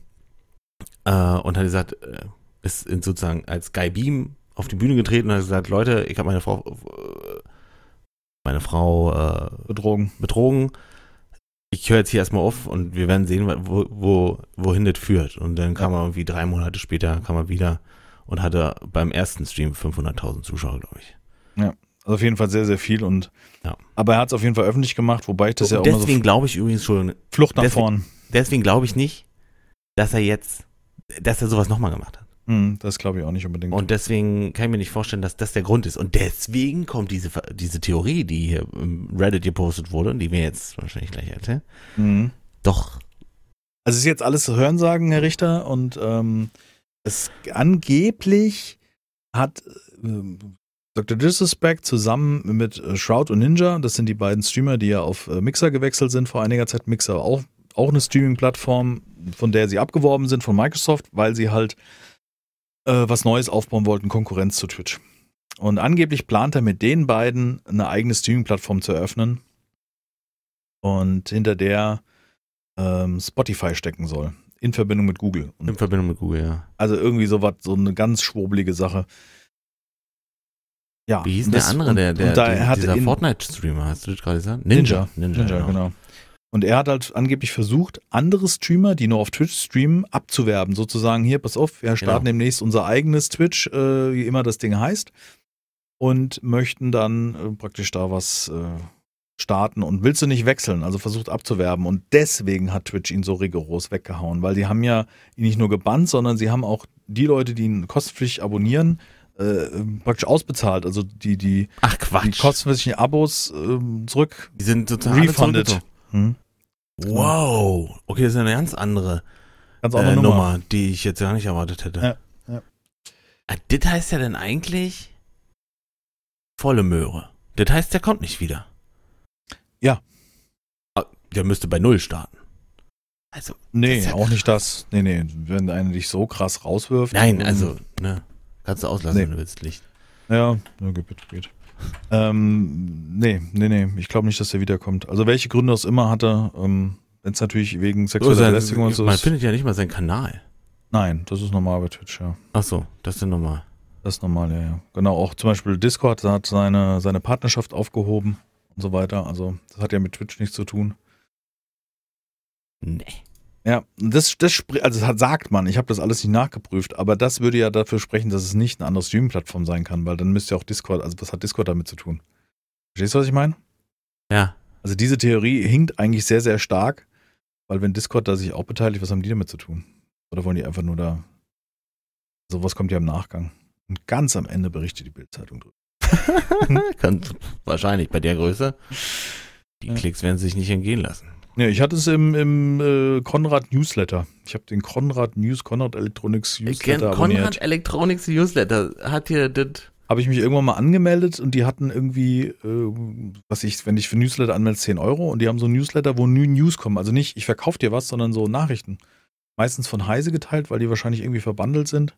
äh, und hat gesagt, äh, ist in sozusagen als Guy Beam auf die Bühne getreten und hat gesagt, Leute, ich habe meine Frau meine Frau äh, Betrogen. betrogen. Ich höre jetzt hier erstmal auf und wir werden sehen, wo, wo, wohin das führt. Und dann kam er irgendwie drei Monate später, kam er wieder und hatte beim ersten Stream 500.000 Zuschauer, glaube ich. Also auf jeden Fall sehr, sehr viel und Ja. aber er hat es auf jeden Fall öffentlich gemacht, wobei ich das ja auch und immer so deswegen glaube ich übrigens schon, Flucht nach deswegen- vorn. deswegen glaube ich nicht, dass er jetzt, dass er sowas nochmal gemacht hat. Hm, das glaube ich auch nicht unbedingt. Und deswegen kann ich mir nicht vorstellen, dass das der Grund ist. Und deswegen kommt diese, diese Theorie, die hier im Reddit gepostet wurde, und die wir jetzt wahrscheinlich gleich erzählen, Mhm. doch Also es ist jetzt alles Hörensagen, Herr Richter, und ähm, es angeblich hat ähm, Dr. Disrespect zusammen mit äh, Shroud und Ninja, das sind die beiden Streamer, die ja auf äh, Mixer gewechselt sind vor einiger Zeit. Mixer auch, auch eine Streaming-Plattform, von der sie abgeworben sind von Microsoft, weil sie halt äh, was Neues aufbauen wollten, Konkurrenz zu Twitch. Und angeblich plant er mit den beiden eine eigene Streaming-Plattform zu eröffnen und hinter der ähm, Spotify stecken soll. In Verbindung mit Google. in Und Verbindung mit Google, ja. also irgendwie sowas, so eine ganz schwobelige Sache. Ja. Wie hieß denn der das- andere, der, der, und die- hat dieser in, Fortnite-Streamer, hast du das gerade gesagt? Ninja. Ninja, Ninja, genau. Und er hat halt angeblich versucht, andere Streamer, die nur auf Twitch streamen, abzuwerben. Sozusagen, hier, pass auf, wir starten Genau. demnächst unser eigenes Twitch, äh, wie immer das Ding heißt. Und möchten dann äh, praktisch da was äh, starten und willst du nicht wechseln, also versucht abzuwerben. Und deswegen hat Twitch ihn so rigoros weggehauen, weil die haben ja ihn nicht nur gebannt, sondern sie haben auch die Leute, die ihn kostenpflichtig abonnieren, äh, praktisch ausbezahlt. Also die, die, Ach die Quatsch. kostenpflichtigen Abos ähm, zurück die sind total refunded. Hm? Wow. Okay, das ist eine ganz andere Ganz äh, Nummer. Nummer. die ich jetzt gar nicht erwartet hätte. Ja, ja. Ah, Das heißt ja dann eigentlich volle Möhre. Das heißt, der kommt nicht wieder. Ja. Ah, Der müsste bei Null starten. Also, Nee, ja auch nicht das. Nee, nee, wenn einer dich so krass rauswirft. nein, also, ne. Kannst du auslassen, Nee. wenn du willst, Licht. Ja, ja geht, geht. Ähm, nee, nee, nee, ich glaube nicht, dass der wiederkommt. Also welche Gründe es immer hatte, ähm, wenn es natürlich wegen sexueller sein- Belästigung und so man ist. findet ja nicht mal seinen Kanal. Nein, das ist normal bei Twitch, ja. Ach so, das ist ja normal. Das ist normal, ja, ja. Genau, auch zum Beispiel Discord hat seine, seine Partnerschaft aufgehoben und so weiter. Also das hat ja mit Twitch nichts zu tun. Nee. Ja, das, das also das hat, sagt man, ich habe das alles nicht nachgeprüft, aber das würde ja dafür sprechen, dass es nicht eine andere Streaming-Plattform sein kann, weil dann müsste ja auch Discord, also was hat Discord damit zu tun? Verstehst du, was ich meine? Ja. Also diese Theorie hinkt eigentlich sehr, sehr stark, weil wenn Discord da sich auch beteiligt, was haben die damit zu tun? Oder wollen die einfach nur da, sowas kommt ja im Nachgang. Und ganz am Ende berichtet die Bildzeitung drüber. [laughs] Wahrscheinlich bei der Größe. Die Ja. Klicks werden sich nicht entgehen lassen. Ja, ich hatte es im, im äh, Konrad Newsletter. Ich habe den Konrad News, Konrad Electronics Newsletter Konrad abonniert. Electronics Newsletter hat hier das. Habe ich mich irgendwann mal angemeldet und die hatten irgendwie, äh, was ich, wenn ich für Newsletter anmelde, 10 Euro und die haben so ein Newsletter, wo New News kommen. Also nicht, ich verkaufe dir was, sondern so Nachrichten. Meistens von Heise geteilt, weil die wahrscheinlich irgendwie verbandelt sind.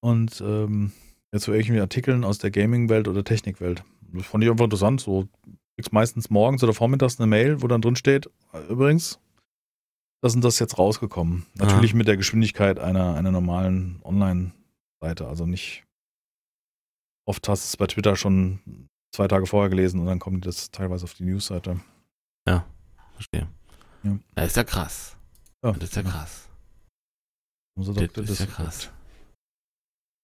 Und ähm, jetzt so irgendwelche Artikeln aus der Gaming-Welt oder Technikwelt. Das fand ich einfach interessant. So kriegst meistens morgens oder vormittags eine Mail, wo dann drin steht, übrigens, das und das jetzt rausgekommen. Natürlich mit der Geschwindigkeit einer, einer normalen Online-Seite. Also nicht oft hast du es bei Twitter schon zwei Tage vorher gelesen und dann kommt das teilweise auf die Newsseite. Verstehe. Ja. Das ist ja krass. Ja, Das ist ja krass. Das, ist ja krass.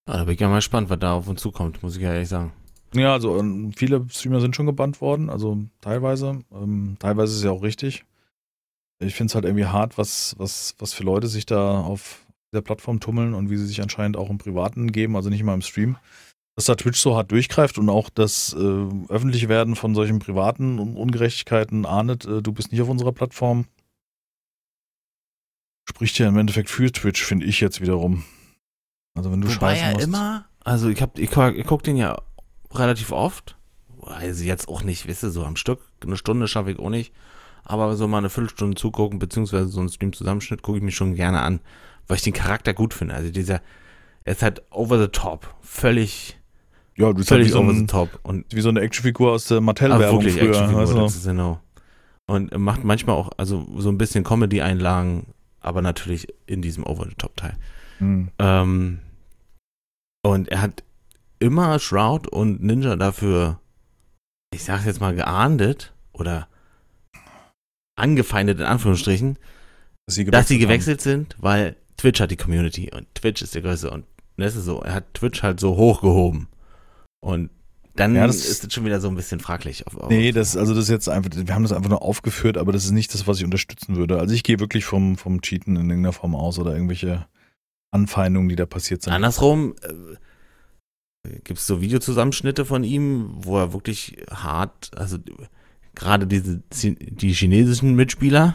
Ja, da bin ich ja mal gespannt, was da auf uns zukommt, muss ich ja ehrlich sagen. Ja, also ähm, viele Streamer sind schon gebannt worden, also teilweise. Ähm, teilweise ist es ja auch richtig. Ich finde es halt irgendwie hart, was, was, was für Leute sich da auf der Plattform tummeln und wie sie sich anscheinend auch im Privaten geben, also nicht mal im Stream. Dass da Twitch so hart durchgreift und auch das äh, öffentliche Werden von solchen privaten Un- Ungerechtigkeiten ahndet, äh, du bist nicht auf unserer Plattform. Spricht ja im Endeffekt für Twitch, finde ich jetzt wiederum. Also wenn du Wobei Scheiße machst. immer, also ich hab, ich, ich guck den ja relativ oft. Also jetzt auch nicht, wisst ihr, so am Stück. Eine Stunde schaffe ich auch nicht. Aber so mal eine Viertelstunde zugucken, beziehungsweise so einen Stream-Zusammenschnitt gucke ich mir schon gerne an, weil ich den Charakter gut finde. Also dieser, er ist halt over the top. Völlig, ja, du bist halt völlig so, over the top. Und wie so eine Actionfigur aus der Mattel-Werbung wirklich früher. Actionfigur, du? das ist genau. Und macht manchmal auch, also so ein bisschen Comedy-Einlagen, aber natürlich in diesem over the top Teil. Hm. Ähm, und er hat immer Shroud und Ninja dafür, ich sag's jetzt mal, geahndet oder angefeindet in Anführungsstrichen, Dass sie dass sie haben. gewechselt sind, weil Twitch hat die Community und Twitch ist der größte und das ist so, er hat Twitch halt so hochgehoben. Und dann Ja, das- ist es schon wieder so ein bisschen fraglich. Auf, auf, Nee, das, also das ist jetzt einfach, wir haben das einfach nur aufgeführt, aber das ist nicht das, was ich unterstützen würde. Also ich gehe wirklich vom, vom Cheaten in irgendeiner Form aus oder irgendwelche Anfeindungen, die da passiert sind. Andersrum äh, gibt es so Videozusammenschnitte von ihm, wo er wirklich hart, also gerade diese die chinesischen Mitspieler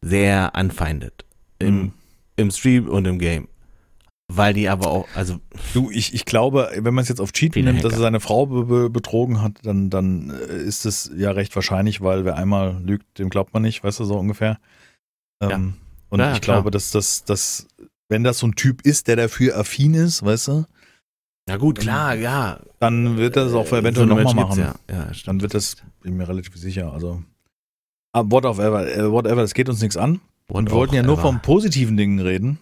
sehr anfeindet. Im, Mhm. im Stream und im Game. Weil die aber auch, also Du, ich, ich glaube, wenn man es jetzt auf Viele nimmt, dass Hacker. er seine Frau be be betrogen hat, dann, dann äh, ist es ja recht wahrscheinlich, weil wer einmal lügt, dem glaubt man nicht, weißt du, so ungefähr. Ähm, Und ja, ich klar. glaube, dass das, dass, wenn das so ein Typ ist, der dafür affin ist, weißt du, na gut, klar, ja. dann wird er das auch Äh, eventuell so nochmal machen. Ja, ja stimmt. Dann wird das, bin mir relativ sicher. Also, ah, whatever, äh, whatever, das geht uns nichts an. Und wir wollten ja nur Whatever. vom positiven Dingen reden.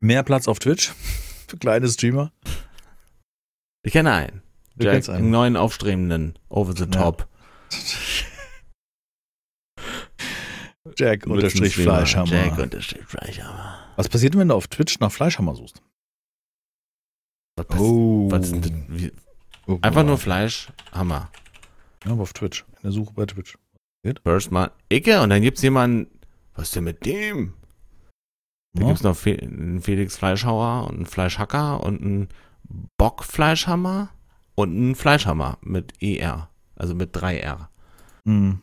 Mehr Platz auf Twitch [laughs] für kleine Streamer. Ich kenne einen. Du Jack, kennst einen. einen neuen aufstrebenden Over the Ja. Top. Jack unterstrich. Fleischhammer. Jack unterstrich Fleischhammer. Was passiert denn, wenn du auf Twitch nach Fleischhammer suchst? Was, Oh. was ist denn das? Wie- Oh, Einfach nur ja, Fleischhammer. aber auf Twitch. In der Suche bei Twitch. First mal Icke und dann gibt's jemanden, was ist denn mit dem? Da Ja. gibt's noch Fe einen Felix Fleischhauer und einen Fleischhacker und einen Bockfleischhammer und einen Fleischhammer mit ER, also mit 3R. Hm.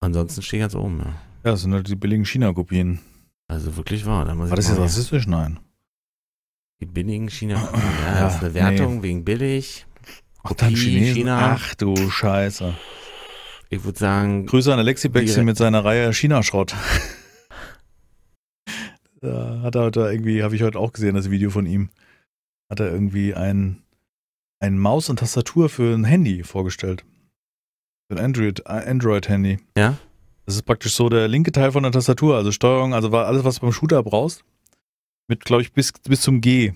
Ansonsten stehe ich ganz oben, ja. Ja, das sind halt die billigen China-Kopien. Also wirklich wahr. War das jetzt rassistisch? Nein. Die billigen China. Ja, Ja, das ist eine Wertung wegen billig. Ach, dann Kopie, Chinesen. China. Ach du Scheiße. Ich würde sagen, Grüße an Alexi Bexi mit seiner Reihe China-Schrott. [laughs] da hat er heute irgendwie, habe ich heute auch gesehen, das Video von ihm. Hat er irgendwie ein, ein Maus und Tastatur für ein Handy vorgestellt. Für ein Android, Android-Handy. ja. Das ist praktisch so der linke Teil von der Tastatur, also Steuerung, also war alles, was du beim Shooter brauchst. Mit, glaube ich, bis, bis zum G.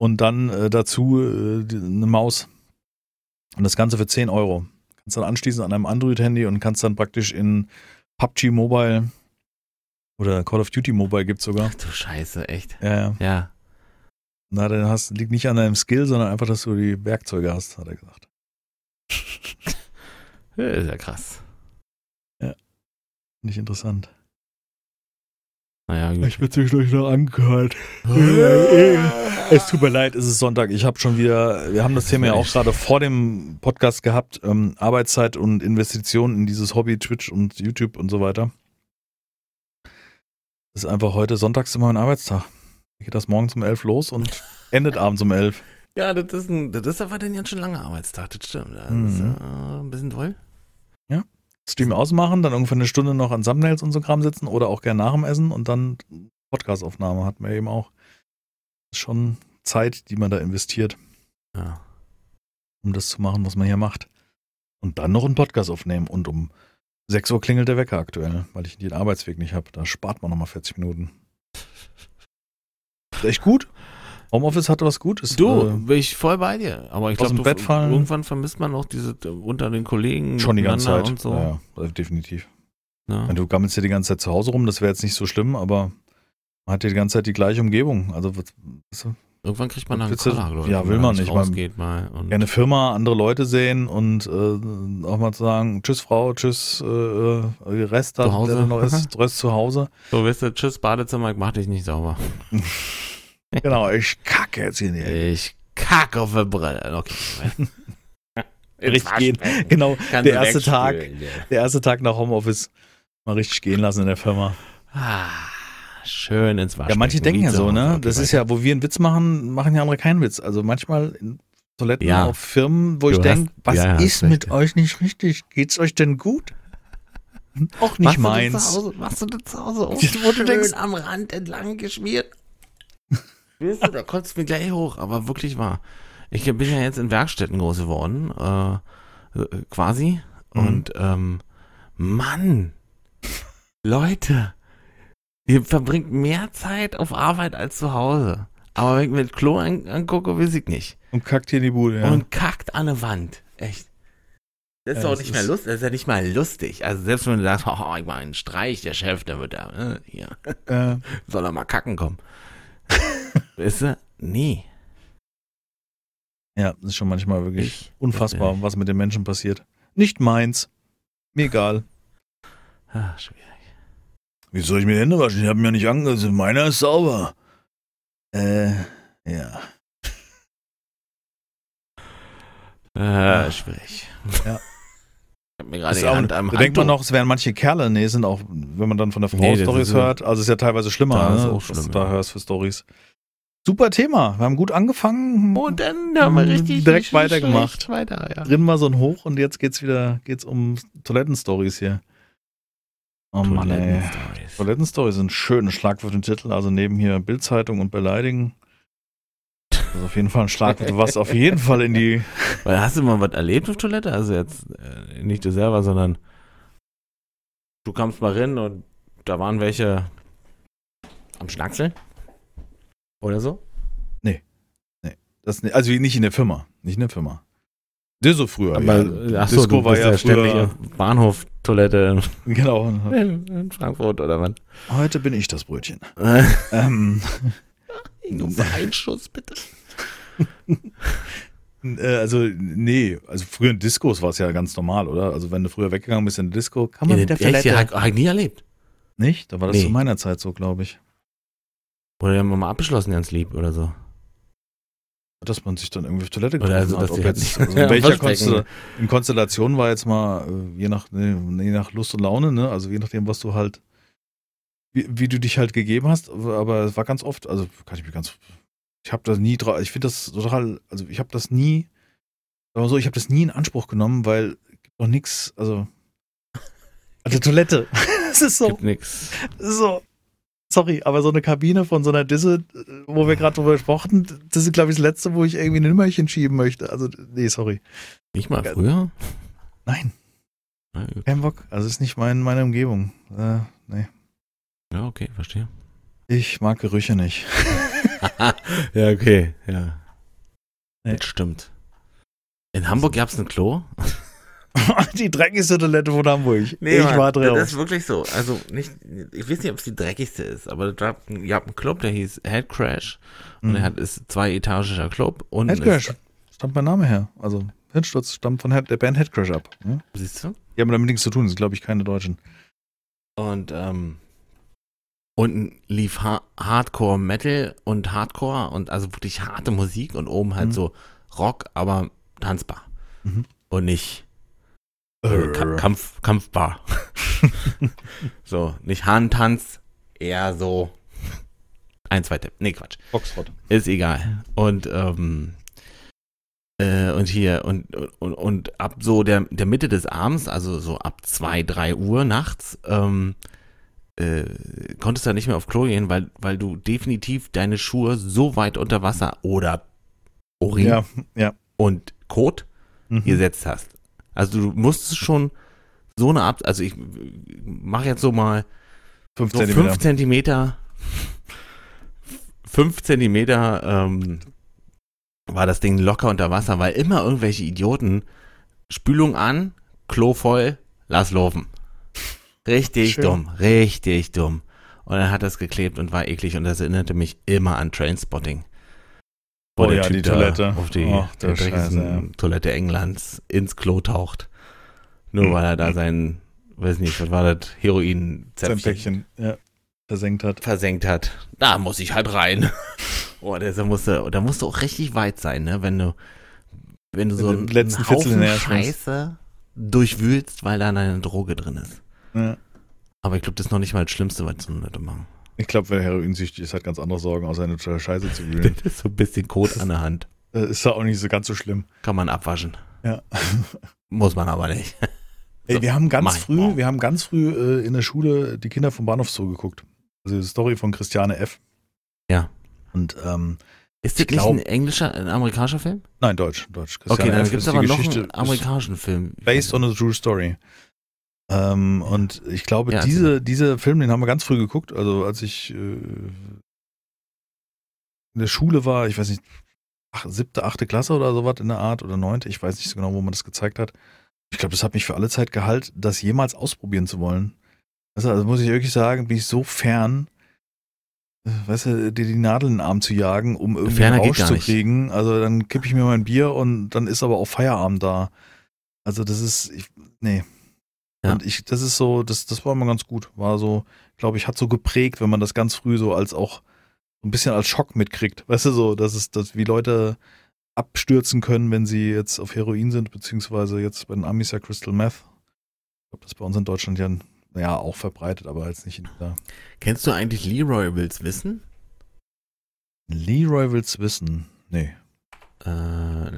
Und dann äh, dazu äh, die- eine Maus. Und das Ganze für 10 Euro. Kannst dann anschließen an einem Android-Handy und kannst dann praktisch in PUBG Mobile oder Call of Duty Mobile gibt's sogar. Ach du Scheiße, echt. Ja, ja. Ja. Na, dann hast, liegt nicht an deinem Skill, sondern einfach, dass du die Werkzeuge hast, hat er gesagt. [laughs] Ja, Ist ja krass. Nicht interessant. Naja, gut. bin zwischendurch noch angehört. Es tut mir leid, es ist Sonntag. Ich habe schon wieder, wir haben das Thema ja auch gerade vor dem Podcast gehabt, ähm, Arbeitszeit und Investitionen in dieses Hobby, Twitch und YouTube und so weiter. Das ist einfach heute sonntags immer mein Arbeitstag. Geht das morgens um elf los und [laughs] endet abends um elf. Ja, das ist, ein, das ist aber dann ganz schön langer Arbeitstag, das stimmt. Das ist Mhm. äh, ein bisschen toll. Stream ausmachen, dann ungefähr eine Stunde noch an Thumbnails und so Kram sitzen oder auch gern nach dem Essen und dann Podcastaufnahme hat man eben auch. Schon Zeit, die man da investiert. Ja. um das zu machen, was man hier macht. Und dann noch einen Podcast aufnehmen. Und um 6 Uhr klingelt der Wecker aktuell, weil ich den Arbeitsweg nicht habe. Da spart man nochmal 40 Minuten. Ist echt gut. Homeoffice hatte was Gutes. Du, Äh, bin ich voll bei dir. Aber ich glaube, irgendwann vermisst man auch diese äh, unter den Kollegen schon die ganze Zeit. und so. Ja, ja, definitiv. Ja. Wenn du gammelst ja die ganze Zeit zu Hause rum, das wäre jetzt nicht so schlimm, aber man hat ja die ganze Zeit die gleiche Umgebung. Also weißt du, Irgendwann kriegt man du- Koller, glaub ich, ja, will man nicht rausgeht mal. Und gerne Firma, andere Leute sehen und äh, auch mal zu sagen, tschüss Frau, tschüss äh, äh, Rest, da, Zu Hause. der noch ist, Rest zu Hause. so, weißt du, tschüss, Badezimmer, ich mach dich nicht sauber. [laughs] Genau, ich kacke jetzt hier Ecke. Ich kack auf die Brille. Okay. [laughs] Richtig gehen. Genau, der erste Tag, der erste Tag nach Homeoffice mal richtig gehen lassen in der Firma. Ah, schön ins Waschbecken. Ja, manche denken ja so, ne? Okay, Das ist ja, wo wir einen Witz machen, machen ja andere keinen Witz. Also manchmal in Toiletten Ja. auf Firmen, wo Du ich denke, was ja, ja, ist mit ja. euch nicht richtig? Geht's euch denn gut? Auch nicht Machst du meins. Zu Hause, machst du das zu Hause Ja, wo du schön denkst- am Rand entlang geschmiert? Weißt du, da du mir gleich hoch, aber wirklich wahr. Ich bin ja jetzt in Werkstätten groß geworden, äh, äh, quasi. Mhm. Und ähm, Mann, Leute, ihr verbringt mehr Zeit auf Arbeit als zu Hause. Aber wenn ich mir das Klo an, angucke, weiß ich nicht. Und kackt hier in die Bude, ja. Und kackt an eine Wand. Echt. Das ist Ja, doch das nicht mehr lustig. Das ist ja nicht mal lustig. Also selbst wenn du sagst, oh, ich mache einen Streich, der Chef, der wird da, äh, hier, äh, soll er mal kacken kommen. [laughs] weißt du? Nee. ja, das ist schon manchmal wirklich Ich, unfassbar, was mit den Menschen passiert. Nicht meins. Mir egal. Ah, schwierig. Wie soll ich mir die Hände waschen? Ich habe mir nicht angesehen. Meiner ist sauber. Äh, ja. Äh, schwierig. Ja. Ich hab mir gerade die auch, Hand am da denkt man noch, es wären manche Kerle. Nee, sind auch, wenn man dann von der Frau Nee, Stories hört, also ist ja teilweise schlimmer, Da ist ne? auch was schlimm, du da ja. hörst für Stories. Super Thema. Wir haben gut angefangen. Und dann haben wir richtig Direkt richtig weitergemacht. Weiter, ja. Drin war so ein Hoch und jetzt geht's wieder, geht's um Toilettenstories hier. Oh Mann, ey. Toilettenstories. Toilettenstories sind schöne Schlagwort und Titel, also neben hier Bildzeitung und Beleidigen. Das ist auf jeden Fall ein Schlagwort, was auf jeden [laughs] Fall in die. Weil hast du mal was erlebt auf Toilette? Also jetzt äh, nicht du selber, sondern du kamst mal rein und da waren welche am Schnackseln? Oder so? Das, also nicht in der Firma. Nicht in der Firma. Disco früher. Aber ja. ach so, Disco war ja ja ständig früher. Bahnhof-Toilette [laughs] Genau. in, in Frankfurt oder was? Heute bin ich das Brötchen. Äh, [laughs] Ähm, Nur [laughs] für einen Schuss, bitte. äh, also, nee, also früher in Diskos war es ja ganz normal, oder? Also, wenn du früher weggegangen bist in der Disco, kann man Ja, mit der Toilette. ja, hab, hab ich nie erlebt. Nicht? Da war das Nee. zu meiner Zeit so, glaube ich. Oder die haben wir mal abgeschlossen, ganz lieb oder so. dass man sich dann irgendwie auf Toilette getroffen also, hat. dass Ob halt jetzt, also [laughs] in welcher. Konstella in Konstellation war jetzt mal, äh, je nach, ne, je nach Lust und Laune, ne? Also je nachdem, was du halt, wie, wie du dich halt gegeben hast, aber es war ganz oft, also kann ich mir ganz, ich habe das nie drauf, ich finde das total, also ich habe das nie, aber so, ich habe das nie in Anspruch genommen, weil gibt noch nichts, also, also Toilette, [laughs] es ist so, Gibt nix. so, sorry, aber so eine Kabine von so einer Disse, äh, wo wir gerade drüber gesprochen, das ist, glaube ich, das letzte, wo ich irgendwie ein Nimmerchen schieben möchte. Also, nee, sorry. Nicht mal früher? Nein, Na kein Bock. Also, ist nicht mein, meine Umgebung. Äh, nee. Ja, okay, verstehe. Ich mag Gerüche nicht. [laughs] ja, okay, ja. Nee. Das stimmt. In Hamburg gab es ein Klo? [laughs] die dreckigste Toilette von Hamburg. ich war drin. Das ist wirklich so. Also nicht, ich weiß nicht, ob es die dreckigste ist, aber da gab es einen Club, der hieß Head Crash und er hat ist zweietagischer Club und Mhm. Headcrash. Stammt mein Name her. Also, Hirnsturz stammt von Head, der Band Headcrash ab. Ja? Ist, siehst du? Die haben damit nichts zu tun, das sind, glaube ich, keine Deutschen. Und ähm, unten lief ha Hardcore Metal und Hardcore und also wirklich harte Musik und oben halt Mhm. so Rock, aber tanzbar Mhm. und nicht äh, Ka Kampf, Kampfbar. [laughs] so, nicht Hahntanz, eher so ein, zwei Tipp. Nee, Quatsch. Foxtrot. Ist egal. Und, ähm, äh, und hier, und, und, und ab so der, der Mitte des Abends, also so ab zwei, drei Uhr nachts, ähm, äh, konntest du da nicht mehr auf Klo gehen, weil, weil du definitiv deine Schuhe so weit unter Wasser oder Urin Ja, ja. und Kot Mhm. gesetzt hast. Also du musstest schon so eine Ab, also ich mache jetzt so mal Fünf so Zentimeter. fünf Zentimeter, fünf Zentimeter ähm, war das Ding locker unter Wasser, weil immer irgendwelche Idioten Spülung an, Klo voll, lass laufen. Richtig Schön. dumm, richtig dumm. Und dann hat das geklebt und war eklig und das erinnerte mich immer an Trainspotting. Wo Oh ja, Typ die Toilette. Auf die du der Scheiße. Toilette Englands ins Klo taucht. Nur weil er da sein, weiß nicht, was war das, Sein Heroin-Zäpfchen Päckchen, ja. Versenkt hat. versenkt hat. Da muss ich halt rein. [laughs] Oh, der da musste, da musst du auch richtig weit sein, ne? Wenn du, wenn du so einen letzten Haufen. Scheiße durchwühlst, weil da eine Droge drin ist. Ja. Aber ich glaube, das ist noch nicht mal das Schlimmste, was so Leute machen. Ich glaube, wer heroinsüchtig ist, hat ganz andere Sorgen, außer eine Scheiße zu [laughs] wühlen. Das ist so ein bisschen Kot an der Hand. Das ist ja auch nicht so ganz so schlimm. Kann man abwaschen. Ja. [laughs] Muss man aber nicht. [laughs] Ey, wir haben ganz mach früh, morgen. wir haben ganz früh äh, in der Schule die Kinder vom Bahnhof Zoo geguckt. Also die Story von Christiane F. Ja. Und ähm, Ist das Ich nicht ein englischer, ein amerikanischer Film? nein, Deutsch, Deutsch. Okay, dann gibt es aber noch einen amerikanischen Film. Based on a true story. Ähm, und ich glaube, Ja, diese, dieser Film, den haben wir ganz früh geguckt. Also als ich äh, in der Schule war, ich weiß nicht, ach, siebte, achte Klasse oder sowas in der Art oder neunte, ich weiß nicht so genau, wo man das gezeigt hat. Ich glaube, das hat mich für alle Zeit gehalten, das jemals ausprobieren zu wollen. Also, also muss ich wirklich sagen, bin ich so fern, äh, weißt du, dir die Nadel in den Arm zu jagen, um irgendwie Rausch zu nicht. kriegen. Also dann kippe ich mir mein Bier und dann ist aber auch Feierabend da. Also das ist, ich, nee. Ja. Und ich, das ist so, das, das war immer ganz gut. War so, glaube ich, hat so geprägt, wenn man das ganz früh so als auch so ein bisschen als Schock mitkriegt. [laughs] Weißt du so, dass es, dass wie Leute abstürzen können, wenn sie jetzt auf Heroin sind, beziehungsweise jetzt bei den Amis ja Crystal Meth. Ich glaube, das ist bei uns in Deutschland ja, naja, auch verbreitet, aber jetzt nicht in dieser. Kennst du eigentlich Leroy Wills Wissen? Leroy will's wissen. Nee. Äh,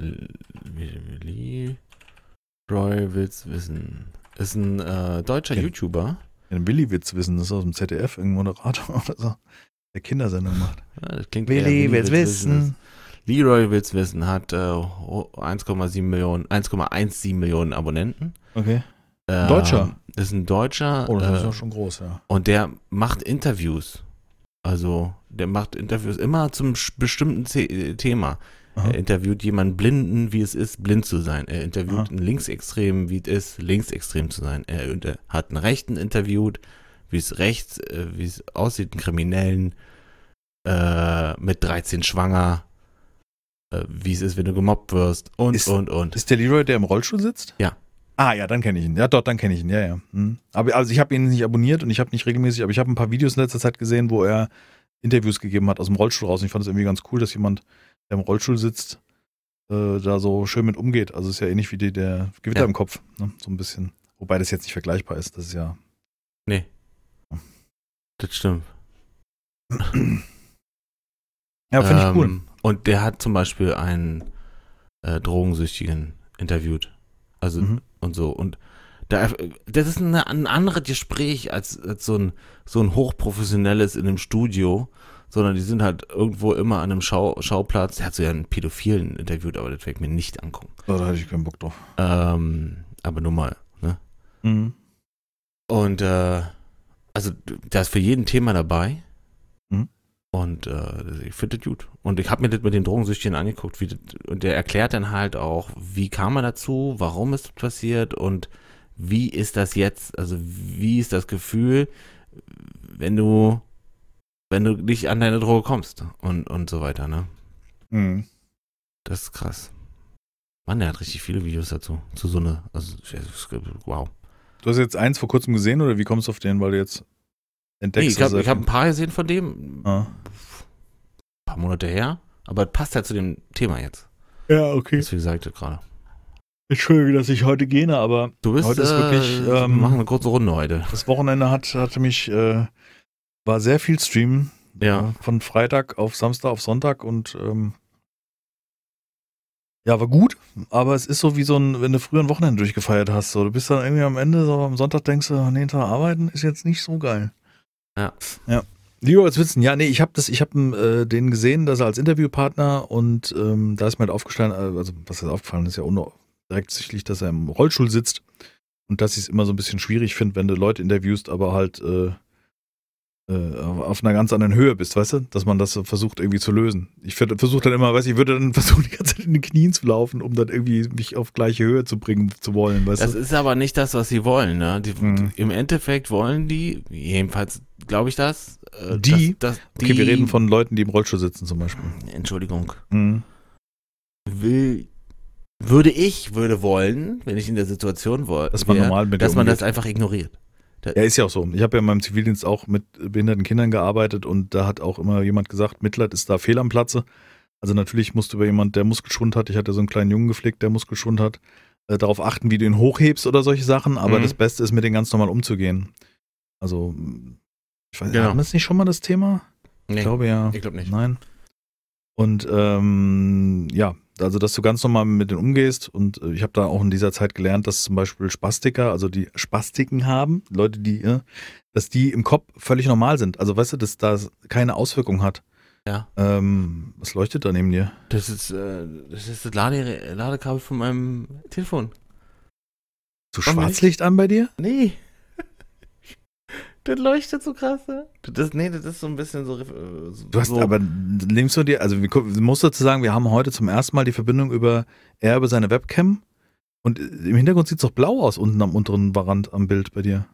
Leroy Wills Wissen. Ist ein äh, deutscher Ja. YouTuber. Den Willi will's wissen, das ist aus dem ZDF, irgendein Moderator [laughs] oder so, der Kindersendung macht. Ja, das klingt eher Wissen. Leroy Wills Wissen hat äh, 1,7 Millionen, 1,17 Millionen Abonnenten. Okay. Ähm, Deutscher? Ist ein Deutscher. Oh, das ist äh, ja schon groß, ja. Und der macht Interviews. Also, der macht Interviews immer zum bestimmten The äh, Thema. Er interviewt jemanden Blinden, wie es ist, blind zu sein. Er interviewt Aha. einen Linksextremen, wie es ist, linksextrem zu sein. Er hat einen Rechten interviewt, wie es rechts, äh, wie es aussieht, einen Kriminellen, äh, mit 13 schwanger, äh, wie es ist, wenn du gemobbt wirst und, Ist- und, und. Ist der Leroy, der im Rollstuhl sitzt? Ja. Ah, ja, dann kenne ich ihn. Ja, dort, dann kenne ich ihn. Ja, ja. Hm. Aber also ich habe ihn nicht abonniert und ich habe nicht regelmäßig, aber ich habe ein paar Videos in letzter Zeit gesehen, wo er Interviews gegeben hat aus dem Rollstuhl raus. Und ich fand es irgendwie ganz cool, dass jemand, der im Rollstuhl sitzt, äh, da so schön mit umgeht. Also ist ja ähnlich wie die, der Gewitter Ja. im Kopf, ne? so ein bisschen. Wobei das jetzt nicht vergleichbar ist. Das ist ja. Nee. Das stimmt. Ja, finde ich Ähm, cool. Und der hat zum Beispiel einen äh, Drogensüchtigen interviewt. Also Mhm. und so. Und da, das ist eine, ein anderes Gespräch als, als so, ein, so ein hochprofessionelles in einem Studio, sondern die sind halt irgendwo immer an einem Schau, Schauplatz. Der hat so ja einen Pädophilen interviewt, aber das werde ich mir nicht angucken. Oh, da hatte ich keinen Bock drauf. Ähm, aber nur mal, ne? Mhm. Und äh, also da ist für jeden Thema dabei. Mhm. Und äh, ich finde das gut. Und ich habe mir das mit den Drogensüchtigen angeguckt. Wie das, und der erklärt dann halt auch, wie kam er dazu, warum ist das passiert und wie ist das jetzt, also wie ist das Gefühl, wenn du, wenn du nicht an deine Droge kommst und, und so weiter, ne? Mhm. Das ist krass. Mann, der hat richtig viele Videos dazu. Zu so einer, also, wow. Du hast jetzt eins vor kurzem gesehen oder wie kommst du auf den, weil du jetzt Nee, entdeckst? ich habe hab ein paar gesehen von dem, Ah. ein paar Monate her, aber passt halt zu dem Thema jetzt. Ja, okay. Das wie gesagt gerade. Entschuldige, dass ich heute gene, aber Du bist Heute ist äh, wirklich, wir ähm, machen eine kurze Runde heute. das Wochenende hat, hatte mich, äh, war sehr viel Streamen. Ja. Äh, Von Freitag auf Samstag auf Sonntag und ähm, ja, war gut, aber es ist so wie so ein, wenn du früher ein Wochenende durchgefeiert hast. So, du bist dann irgendwie am Ende, so am Sonntag denkst du, nee, Tag arbeiten ist jetzt nicht so geil. Ja. Ja. Lieber als Witzen, ja, nee, ich habe das, ich habe äh, den gesehen, dass er als Interviewpartner und ähm, da ist mir halt aufgefallen, äh, also was ist aufgefallen, ist ja direkt sichtlich, dass er im Rollstuhl sitzt und dass ich es immer so ein bisschen schwierig finde, wenn du Leute interviewst, aber halt äh, auf einer ganz anderen Höhe bist, weißt du, dass man das versucht irgendwie zu lösen. Ich versuche dann immer, weiß ich, würde dann [laughs] versuchen, die ganze Zeit in den Knien zu laufen, um dann irgendwie mich auf gleiche Höhe zu bringen zu wollen, weißt Das du. ist aber nicht das, was sie wollen, ne? Die, Mhm. Im Endeffekt wollen die, jedenfalls glaube ich das, äh, Die? dass, dass Okay, die, wir reden von Leuten, die im Rollstuhl sitzen zum Beispiel. Entschuldigung, Mhm. will, würde ich, würde wollen, wenn ich in der Situation wollte, Dass man normal dass man das einfach ignoriert. Ja, ist ja auch so. Ich habe ja in meinem Zivildienst auch mit behinderten Kindern gearbeitet und da hat auch immer jemand gesagt, Mitleid ist da fehl am Platze. Also natürlich musst du bei jemand, der Muskelschwund hat, ich hatte so einen kleinen Jungen gepflegt, der Muskelschwund hat, äh, darauf achten, wie du ihn hochhebst oder solche Sachen, aber Mhm. das Beste ist, mit denen ganz normal umzugehen. Also, ich weiß, Genau. haben wir nicht schon mal das Thema? Nee, Ich glaube ja. ich glaube nicht. Nein. Und ähm, ja, also dass du ganz normal mit denen umgehst und äh, ich habe da auch in dieser Zeit gelernt, dass zum Beispiel Spastiker, also die Spastiken haben, Leute, die, äh, dass die im Kopf völlig normal sind. Also weißt du, dass das keine Auswirkung hat. Ja. Ähm, was leuchtet da neben dir? Das ist, äh, das ist das Lade Ladekabel von meinem Telefon. Zu Warum Schwarzlicht an bei dir? Nee. Das leuchtet so krass, ne? Das, nee, das ist so ein bisschen so. äh, so Du hast so, aber, nimmst du dir, also wir, musst dazu sagen, wir haben heute zum ersten Mal die Verbindung über, er über seine Webcam und im Hintergrund sieht es doch blau aus unten am unteren Rand am Bild bei dir.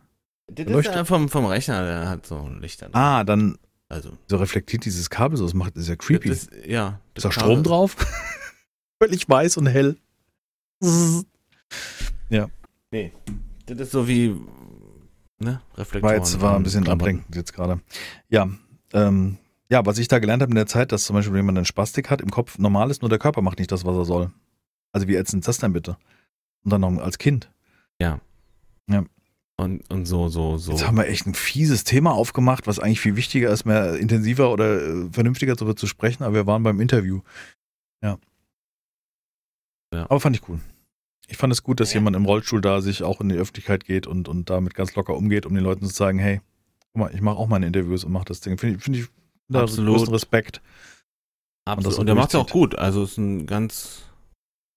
Das leuchtet. ist ja vom, vom Rechner, der hat so ein Licht an. Ah, dann Also. so reflektiert dieses Kabel so, das macht, ist ja creepy. Das, ist- ja. Ist da das Strom drauf? [laughs] Völlig weiß und hell. [laughs] Nee. Das ist so wie. Ne? War Reflektoren. jetzt war ein bisschen ablenkend jetzt gerade. Ja, ähm, ja, was ich da gelernt habe in der Zeit, dass zum Beispiel, wenn man einen Spastik hat, im Kopf normal ist, nur der Körper macht nicht das, was er soll. Also wie ätzend ist das denn bitte? Und dann noch als Kind. Und, und so, so, so. Jetzt haben wir echt ein fieses Thema aufgemacht, was eigentlich viel wichtiger ist, mehr intensiver oder äh, vernünftiger darüber zu sprechen, aber wir waren beim Interview. Ja. Ja. Aber fand ich cool. Ich fand es gut, dass Ja. jemand im Rollstuhl da sich auch in die Öffentlichkeit geht und, und damit ganz locker umgeht, um den Leuten zu sagen, hey, guck mal, ich mache auch meine Interviews und mache das Ding. Finde ich, finde ich da Absolut. größten Respekt. Absolut. so Und der macht es auch gut. Also es ist ein ganz,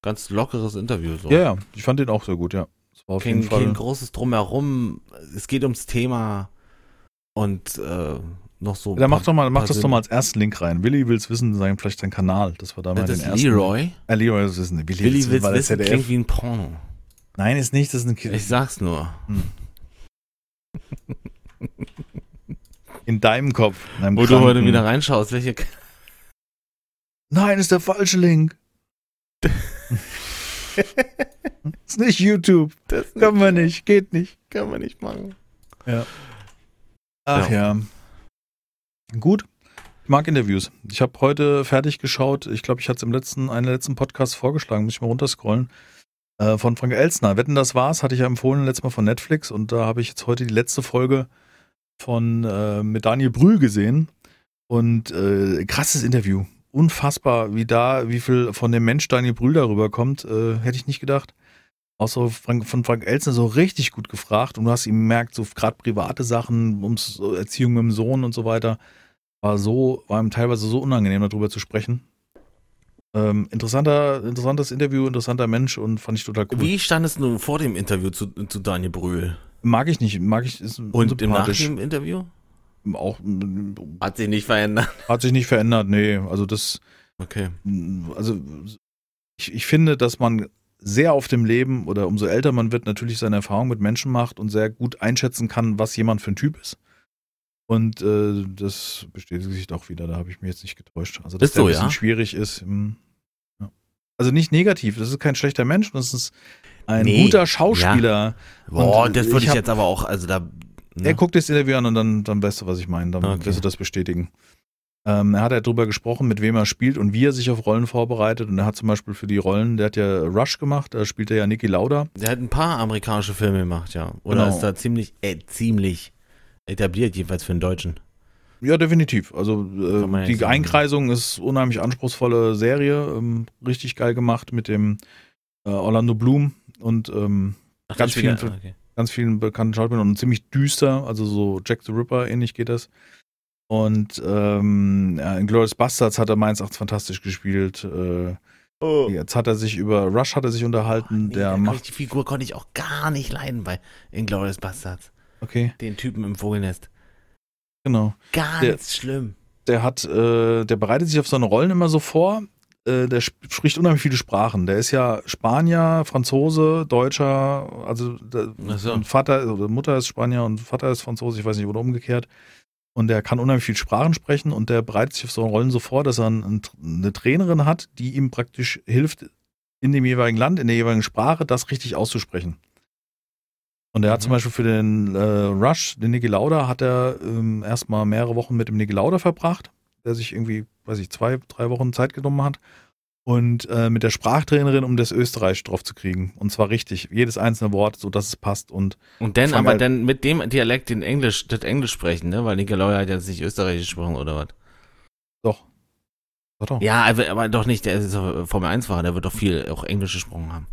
ganz lockeres Interview. So. Ja, ja, ich fand den auch sehr gut, ja. Das war auf kein, jeden Fall. kein großes Drumherum. Es geht ums Thema und äh, noch so. Da mach doch mal, mach das doch mal als ersten Link rein. Willi will's wissen, sein vielleicht sein Kanal, dass wir da mal Das den ist ersten. Leroy. Äh, Leroy will's wissen. Willi, Willi will's will's das wissen, klingt wie ein Porno. Nein, ist nicht, das ist ein Ich sag's nur. in deinem Kopf. In deinem Wo du heute kranken- wieder reinschaust, welche. Nein, ist der falsche Link. [laughs] ist nicht YouTube. Das Können wir nicht, geht nicht. kann man nicht machen. Ach ja. Gut. Ich mag Interviews. Ich habe heute fertig geschaut. Ich glaube, ich hatte es im letzten, einen letzten Podcast vorgeschlagen. Muss ich mal runterscrollen. Äh, von Frank Elstner. Wetten, das war's, hatte ich ja empfohlen letztes Mal von Netflix. Und da habe ich jetzt heute die letzte Folge von äh, mit Daniel Brühl gesehen. Und äh, krasses Interview. Unfassbar, wie da, wie viel von dem Mensch Daniel Brühl darüber kommt, äh, hätte ich nicht gedacht. So Frank, von Frank Elstner so richtig gut gefragt. Und du hast ihm gemerkt, so gerade private Sachen, ums Erziehung mit dem Sohn und so weiter war so, war ihm teilweise so unangenehm, darüber zu sprechen. Ähm, interessanter, interessantes Interview, interessanter Mensch und fand ich total cool. Wie standest du vor dem Interview zu, zu Daniel Brühl? Mag ich nicht, mag ich, ist Und im nach dem Interview? Auch. Hat sich nicht verändert. Hat sich nicht verändert, nee. Also das. Okay. Also ich, ich finde, dass man sehr auf dem Leben oder umso älter man wird, natürlich seine Erfahrung mit Menschen macht und sehr gut einschätzen kann, was jemand für ein Typ ist. Und äh, das bestätigt sich doch wieder, da habe ich mich jetzt nicht getäuscht. Also, dass ist so, ein bisschen ja? schwierig ist. Mh, ja. Also nicht negativ, das ist kein schlechter Mensch, das ist ein Nee, guter Schauspieler. Boah, Und das würde ich, hab- jetzt aber auch, also da. ne? Er guckt das Interview an und dann, dann weißt du, was ich meine. Dann Okay. wirst du das bestätigen. Ähm, er hat ja drüber gesprochen, mit wem er spielt und wie er sich auf Rollen vorbereitet. Und er hat zum Beispiel für die Rollen, der hat ja Rush gemacht, da spielt er ja Niki Lauda. Der hat ein paar amerikanische Filme gemacht, ja. Oder Genau. ist da ziemlich, äh, ziemlich etabliert, jedenfalls für einen Deutschen. Ja, definitiv. Also äh, die. Einkreisung ist unheimlich anspruchsvolle Serie, ähm, richtig geil gemacht mit dem äh, Orlando Bloom und ähm, Ach, Ganz das wieder- vielen okay. ganz vielen bekannten Schauspielern und ziemlich düster, also so Jack the Ripper ähnlich geht das. Und ähm, ja, in Glorious Bastards hat er meins auch fantastisch gespielt. Äh, Oh. Jetzt hat er sich über Rush hat er sich unterhalten, Nee, der macht. die Figur konnte ich auch gar nicht leiden bei Inglourious Bastards. Okay, Den Typen im Vogelnest. genau. Ganz Der- schlimm. Der hat, äh, der bereitet sich auf seine Rollen immer so vor. Äh, der sp spricht unheimlich viele Sprachen. Der ist ja Spanier, Franzose, Deutscher, also der so. Vater oder Mutter ist Spanier und Vater ist Franzose, ich weiß nicht, oder umgekehrt. Und der kann unheimlich viele Sprachen sprechen und der bereitet sich auf so Rollen so vor, dass er ein, eine Trainerin hat, die ihm praktisch hilft, in dem jeweiligen Land, in der jeweiligen Sprache, das richtig auszusprechen. Und er hat Mhm. zum Beispiel für den äh, Rush, den Niki Lauda, hat er ähm, erstmal mehrere Wochen mit dem Niki Lauda verbracht, der sich irgendwie, weiß ich, zwei, drei Wochen Zeit genommen hat. Und äh, mit der Sprachtrainerin, um das Österreich drauf zu kriegen. Und zwar richtig, jedes einzelne Wort, so dass es passt. Und Und dann aber halt- dann mit dem Dialekt den Englisch, das Englisch sprechen, ne? Weil Nickelodeon hat jetzt nicht Österreichisch gesprochen oder was? doch. Doch, doch. Ja, aber, aber doch nicht, der ist doch Formel 1 Fahrer, der wird doch viel auch Englisch gesprochen haben.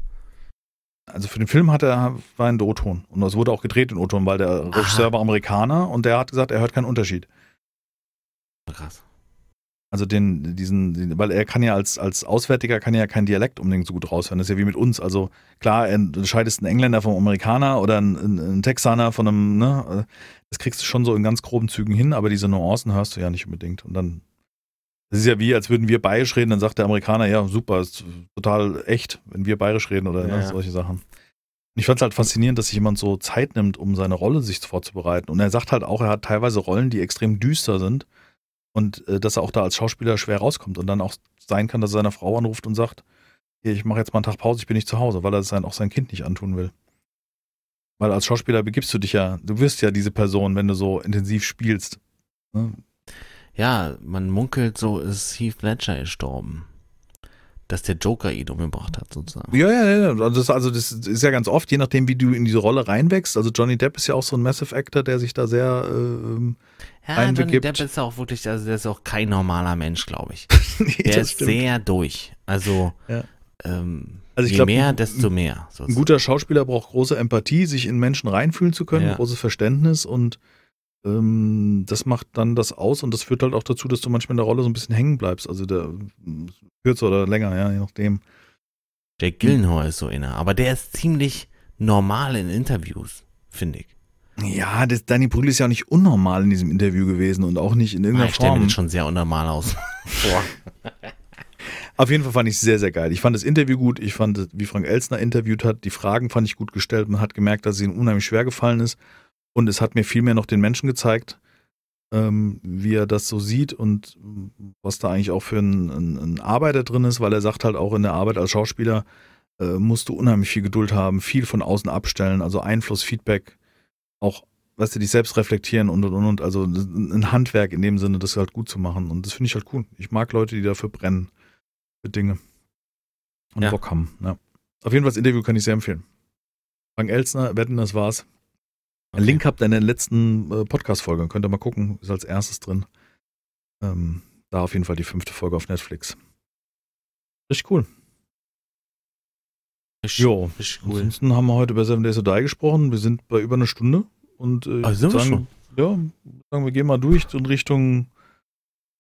Also für den Film hat er, war ein O-Ton. Und das wurde auch gedreht in O-Ton, weil der Regisseur war Amerikaner und der hat gesagt, er hört keinen Unterschied. Krass. Also den, diesen, den, weil er kann ja als, als Auswärtiger kann ja keinen Dialekt unbedingt so gut raushören. Das ist ja wie mit uns. Also klar, unterscheidest einen Engländer vom Amerikaner oder einen, einen Texaner von einem, ne? Das kriegst du schon so in ganz groben Zügen hin, aber diese Nuancen hörst du ja nicht unbedingt. Und dann, das ist ja wie, als würden wir bayerisch reden, dann sagt der Amerikaner, ja, super, ist total echt, wenn wir bayerisch reden oder Ja, ne, ja. solche Sachen. Und ich fand es halt faszinierend, dass sich jemand so Zeit nimmt, um seine Rolle sich vorzubereiten. Und er sagt halt auch, er hat teilweise Rollen, die extrem düster sind und äh, dass er auch da als Schauspieler schwer rauskommt und dann auch sein kann, dass er seine Frau anruft und sagt, hier, ich mache jetzt mal einen Tag Pause, ich bin nicht zu Hause, weil er sein, auch sein Kind nicht antun will. Weil als Schauspieler begibst du dich ja, du wirst ja diese Person, wenn du so intensiv spielst. Ne? Ja, man munkelt so, ist Heath Ledger gestorben. Dass der Joker ihn umgebracht hat, sozusagen. Ja, ja, ja. Also das, also das ist ja ganz oft, je nachdem, wie du in diese Rolle reinwächst. Also Johnny Depp ist ja auch so ein Massive Actor, der sich da sehr äh, ähm, Ja, Johnny einbegibt. Depp ist auch wirklich, also der ist auch kein normaler Mensch, glaube ich. [laughs] nee, Der ist stimmt. sehr durch. Also, Ja. ähm, Also ich je glaub, mehr, ein- desto mehr. Ein sozusagen. guter Schauspieler braucht große Empathie, sich in Menschen reinfühlen zu können, Ja. großes Verständnis und ähm, das macht dann das aus und das führt halt auch dazu, dass du manchmal in der Rolle so ein bisschen hängen bleibst. Also der kürzer oder länger, ja, je nachdem. Jake Gyllenhaal ist so einer, aber der ist ziemlich normal in Interviews, finde ich. Ja, das, Danny Brühl ist ja auch nicht unnormal in diesem Interview gewesen und auch nicht in Ah, irgendeiner ich stelle mir Form. das schon sehr unnormal aus. [laughs] [laughs] Auf jeden Fall fand ich es sehr, sehr geil. Ich fand das Interview gut. Ich fand, wie Frank Elstner interviewt hat, die Fragen fand ich gut gestellt. Man hat gemerkt, dass es ihm unheimlich schwer gefallen ist. Und es hat mir viel mehr noch den Menschen gezeigt, ähm, wie er das so sieht und was da eigentlich auch für ein, ein, ein Arbeiter drin ist, weil er sagt halt auch in der Arbeit als Schauspieler äh, musst du unheimlich viel Geduld haben, viel von außen abstellen, also Einfluss, Feedback, auch weißt du, dich selbst reflektieren und und und und. Also ein Handwerk in dem Sinne, das halt gut zu machen. Und das finde ich halt cool. Ich mag Leute, die dafür brennen. Für Dinge. Und Ja. Bock haben. Ja. Auf jeden Fall das Interview kann ich sehr empfehlen. Frank Elstner, wetten, das war's. Einen Link habt ihr in der letzten äh, Podcast-Folge. Könnt ihr mal gucken. Ist als erstes drin. Ähm, da auf jeden Fall die fünfte Folge auf Netflix. Richtig cool. Richtig, Jo. richtig cool. Ansonsten haben wir heute über Seven Days to Die gesprochen. Wir sind bei über einer Stunde. Und äh, Ah, sind wir sagen, ja, sagen wir gehen mal durch in Richtung.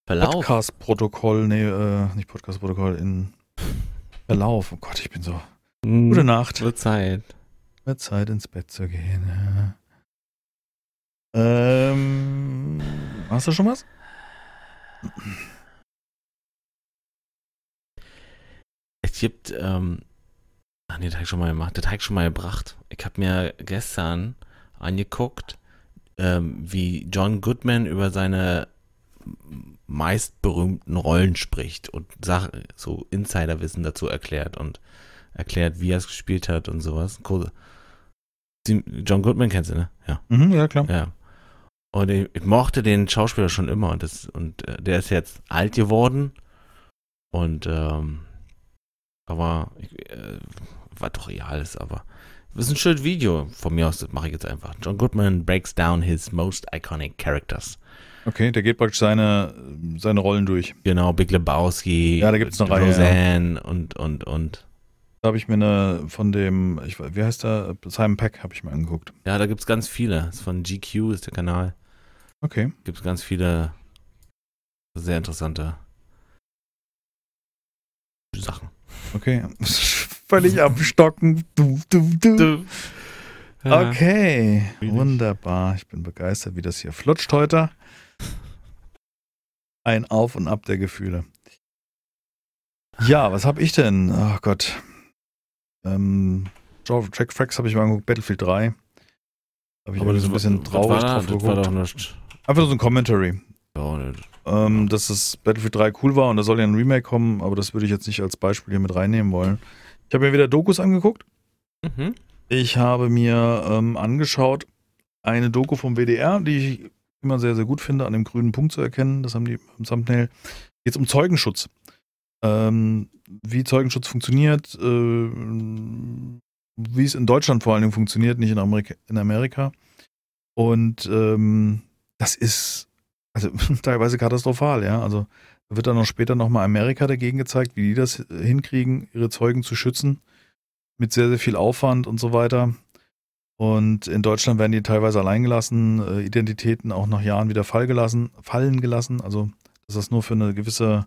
Podcast-Protokoll. Nee, äh, nicht Podcast-Protokoll, in Verlauf. Oh Gott, ich bin so. Hm, Gute Nacht. Wird Zeit. Wird Zeit ins Bett zu gehen. Ja. Ähm, hast du schon was? Es gibt, ähm, ach nee, das habe ich schon mal gemacht, das habe ich schon mal gebracht. Ich habe mir gestern angeguckt, ähm, wie John Goodman über seine meist berühmten Rollen spricht und Sach so Insiderwissen dazu erklärt und erklärt, wie er es gespielt hat und sowas. Cool. John Goodman kennst du, ne? Ja. Mhm, ja, klar. Ja. Und ich, ich mochte den Schauspieler schon immer und, das, und äh, der ist jetzt alt geworden und ähm, aber ich, äh, war doch real ist, aber das ist ein schönes Video von mir aus, das mache ich jetzt einfach. John Goodman breaks down his most iconic characters. Okay, der geht praktisch seine, seine Rollen durch. Genau, Big Lebowski, Ja, da gibt's eine Reihe, Roseanne und und und Da habe ich mir eine von dem, ich, weiß- wie heißt der? Simon Peck habe ich mir angeguckt. ja, da gibt's ganz viele. Das ist von GQ ist der Kanal. Okay. Gibt's ganz viele sehr interessante Sachen. Okay. [laughs] Völlig am Stocken. Du, du, du. Ja. Okay. Wunderbar. Ich bin begeistert, wie das hier flutscht heute. Ein Auf und Ab der Gefühle. Ja, was habe ich denn? Ach Gott. Ähm, Jack Frax habe ich mal angeguckt, Battlefield 3. Habe ich irgendwie so ein bisschen traurig war drauf Das war geguckt. doch nicht. Einfach nur so ein Commentary. Ja, ähm, dass das Battlefield 3 cool war und da soll ja ein Remake kommen, aber das würde ich jetzt nicht als Beispiel hier mit reinnehmen wollen. Ich habe mir wieder Dokus angeguckt. Mhm. Ich habe mir ähm, angeschaut eine Doku vom WDR, die ich immer sehr, sehr gut finde, an dem grünen Punkt zu erkennen. Das haben die im Thumbnail. Geht um Zeugenschutz. Ähm, wie Zeugenschutz funktioniert, äh, wie es in Deutschland vor allen Dingen funktioniert, nicht in Amerika. In Amerika. Und ähm, das ist also [laughs] teilweise katastrophal, ja. Also wird dann noch später nochmal Amerika dagegen gezeigt, wie die das hinkriegen, ihre Zeugen zu schützen, mit sehr, sehr viel Aufwand und so weiter. Und in Deutschland werden die teilweise allein gelassen, äh, Identitäten auch nach Jahren wieder fall fallen gelassen. Also, dass das nur für eine gewisse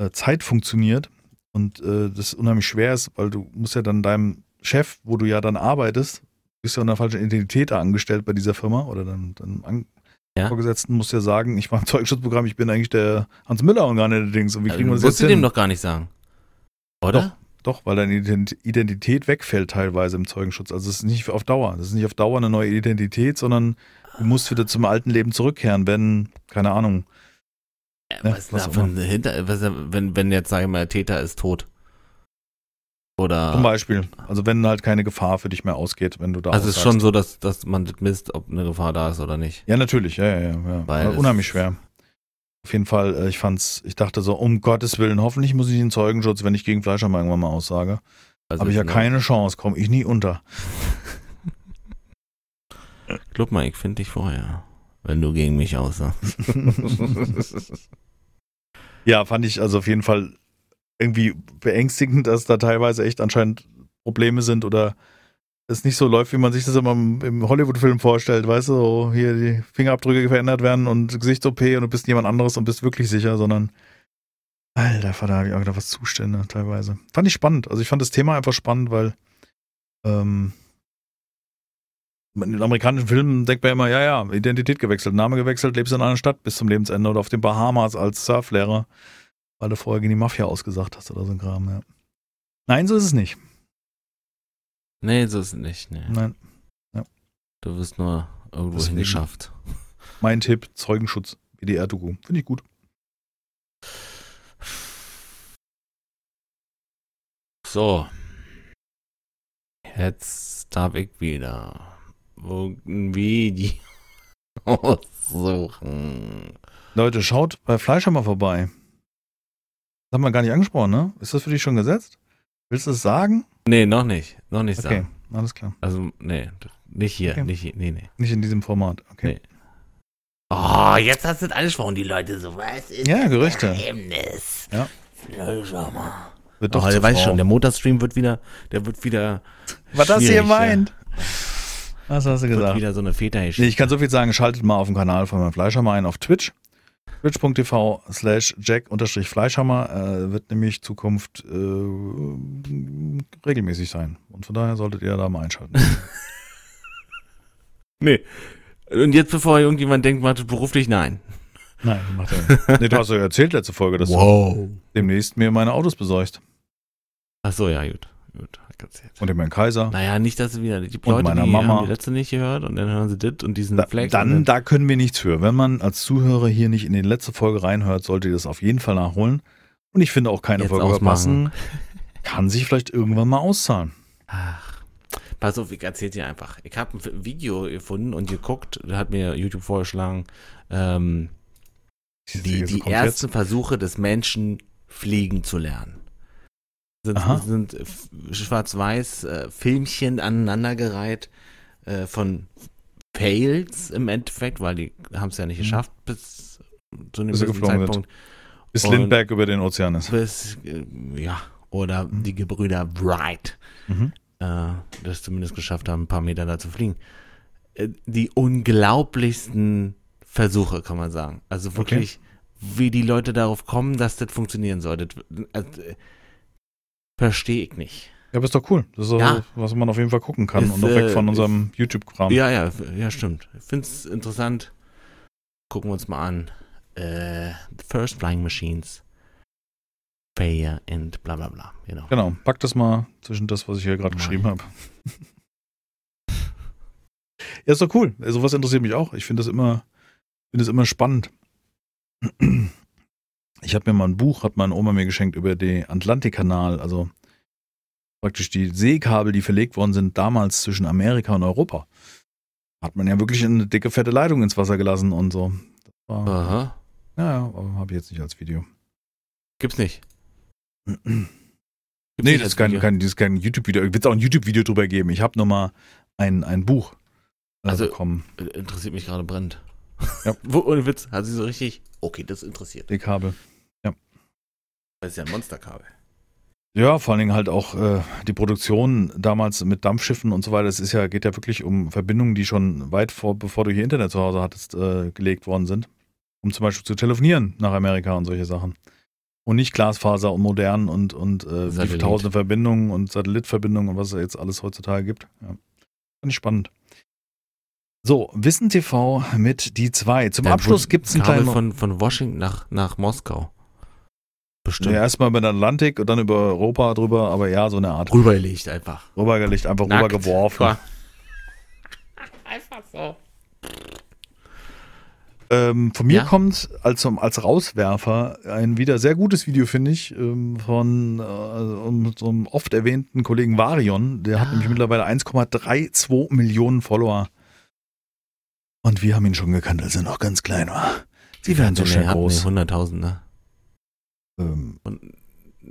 äh, Zeit funktioniert und äh, das unheimlich schwer ist, weil du musst ja dann deinem Chef, wo du ja dann arbeitest, bist ja unter falscher Identität angestellt bei dieser Firma oder dann, dann an, Ja. Vorgesetzten musst ja sagen, ich mache ein Zeugenschutzprogramm, ich bin eigentlich der Hans Müller und gar nicht der Dings. Und wie kriegen wir das Musst jetzt du dem doch gar nicht sagen. Oder? Doch, weil deine Ident- Identität wegfällt teilweise im Zeugenschutz. Also es ist nicht auf Dauer. Das ist nicht auf Dauer eine neue Identität, sondern du musst wieder zum alten Leben zurückkehren, wenn, keine Ahnung. Äh, Ja, was ist was da auch von hinter, was, wenn, wenn jetzt, sage ich mal, der Täter ist tot? Oder. Zum Beispiel. Also wenn halt keine Gefahr für dich mehr ausgeht, wenn du da also es ist schon so, dass, dass man das misst, ob eine Gefahr da ist oder nicht. Ja, natürlich, ja, ja, ja. ja. Weil Äh, Unheimlich schwer. Auf jeden Fall, äh, ich fand's, ich dachte so, um Gottes Willen, hoffentlich muss ich in Zeugenschutz, wenn ich gegen Fleischer mal irgendwann mal aussage. Also Habe ich ja ne? keine Chance, komme ich nie unter. Glaub mal, ich finde dich vorher, wenn du gegen mich aussagst. [laughs] Ja, fand ich also auf jeden Fall irgendwie beängstigend, dass da teilweise echt anscheinend Probleme sind oder es nicht so läuft, wie man sich das immer im Hollywood-Film vorstellt, weißt du, so hier die Fingerabdrücke verändert werden und Gesichts-OP und du bist jemand anderes und bist wirklich sicher, sondern alter Vater, habe ich auch gedacht, was Zustände teilweise. Fand ich spannend. Also ich fand das Thema einfach spannend, weil ähm, in den amerikanischen Filmen denkt man immer, ja, ja, Identität gewechselt, Name gewechselt, lebst in einer Stadt bis zum Lebensende oder auf den Bahamas als Surflehrer, weil du vorher gegen die Mafia ausgesagt hast oder so ein Kram, ja. Nein, so ist es nicht. nee, so ist es nicht. Nee. Nein. Du wirst nur irgendwo Deswegen- hingeschafft. Mein Tipp, Zeugenschutz, WDR-Doku. Finde ich gut. So. Jetzt darf ich wieder. Irgendein Video [laughs] aussuchen. Leute, schaut bei Fleischhammer vorbei. Das haben wir gar nicht angesprochen, ne? Ist das für dich schon gesetzt? Willst du es sagen? Nee, noch nicht. Noch nicht Okay, sagen. alles klar. Also, nee, nicht hier, Okay. nicht hier, nee, nee. Nicht in diesem Format. Okay. Nee. Oh, jetzt hast du das angesprochen, die Leute so, was ist Ja, Gerüchte. Geheimnis? Ja. Fleischhammer. Wird Doch, oh, weiß schon, der Motorstream wird wieder, der wird wieder. Was das hier meint? Was hast du gesagt? wieder so eine Väter Nee, ich kann so viel sagen, schaltet mal auf den Kanal von meinem Fleischhammer ein auf Twitch. Twitch.tv slash jack-fleischhammer äh, wird nämlich Zukunft äh, regelmäßig sein. Und von daher solltet ihr da mal einschalten. [laughs] Nee. Und jetzt, bevor irgendjemand denkt, macht es beruflich, nein. Nein, macht er nicht. Nee, du hast ja erzählt letzte Folge, dass wow. du demnächst mir meine Autos besorgst. Ach so, ja, gut. Gut, erzählt. Und dem Herrn Kaiser. Naja, nicht, dass sie wieder, die Und Leute, meiner die Mama. haben die letzte nicht gehört und dann hören sie dit und diesen Da, Flex. dann, da können wir nichts für. Wenn man als Zuhörer hier nicht in die letzte Folge reinhört, sollte ihr das auf jeden Fall nachholen. Und ich finde auch keine Jetzt Folge ausmachen. verpassen. [laughs] Kann sich vielleicht irgendwann mal auszahlen. Ach, pass auf, ich erzähl dir einfach. Ich habe ein Video gefunden und geguckt, da hat mir YouTube vorgeschlagen, ähm, die, die ersten Versuche des Menschen fliegen zu lernen. Sind, Aha. sind schwarz-weiß äh, Filmchen aneinandergereiht äh, von Fails im Endeffekt, weil die haben es ja nicht Mhm. geschafft bis zu einem Bis gewissen geflogen sind. Zeitpunkt. Bis Und- Lindbergh über den Ozean ist. Bis, äh, ja, oder Mhm. die Gebrüder Wright Mhm. äh, das zumindest geschafft haben, ein paar Meter da zu fliegen. Äh, die unglaublichsten Versuche, kann man sagen. Also wirklich, wie die Leute darauf kommen, dass das funktionieren sollte. Also, Verstehe ich nicht. Ja, aber ist doch cool. Das ist so, Ja. was man auf jeden Fall gucken kann. Ist, und auch weg äh, von unserem YouTube-Kram. Ja, ja, ja, stimmt. Ich finde es interessant. Gucken wir uns mal an. Äh, the First Flying Machines. Fair and bla bla bla. Genau. Genau. Pack das mal zwischen das, was ich hier gerade geschrieben habe. [laughs] ja, ist doch cool. Sowas interessiert mich auch. Ich finde das immer, finde das immer spannend. [clears throat] Ich habe mir mal ein Buch, hat meine Oma mir geschenkt über den Atlantikkanal, also praktisch die Seekabel, die verlegt worden sind damals zwischen Amerika und Europa. Hat man ja wirklich eine dicke, fette Leitung ins Wasser gelassen und so. Das war, Aha. ja, habe ich jetzt nicht als Video. Gibt's nicht. [clears throat] Gibt's Nee, nicht das ist kein, kein, das ist kein YouTube-Video. Wird es auch ein YouTube-Video drüber geben. Ich habe nur mal ein, ein Buch äh, Also- bekommen. Interessiert mich gerade brennend. Ja. [laughs] Ohne Witz, hat sie so richtig, okay, das interessiert. Die Kabel. Das ist ja ein Monsterkabel. Ja, vor allen Dingen halt auch äh, die Produktion damals mit Dampfschiffen und so weiter. Es ist ja, geht ja wirklich um Verbindungen, die schon weit vor, bevor du hier Internet zu Hause hattest, äh, gelegt worden sind. Um zum Beispiel zu telefonieren nach Amerika und solche Sachen. Und nicht Glasfaser und modern und, und äh, wie tausende Verbindungen und Satellitverbindungen und was es jetzt alles heutzutage gibt. Ja. Fand ich spannend. So, Wissen TV mit die zwei. Zum Der Abschluss gibt es einen Kabel kleinen. von, von Washington nach, nach Moskau. Bestimmt. Ja, erstmal über den Atlantik und dann über Europa drüber, aber ja, so eine Art. Rübergelegt einfach. Rübergelegt, einfach Nackt. rübergeworfen. [laughs] Einfach so. Ähm, von mir Ja? kommt als, als Rauswerfer ein wieder sehr gutes Video, finde ich, ähm, von äh, so einem oft erwähnten Kollegen Varion. Der hat Ah. nämlich mittlerweile 1,32 Millionen Follower. Und wir haben ihn schon gekannt, als er noch ganz klein war. Sie werden so schnell hat groß. nee, 100.000, ne? Ähm, Und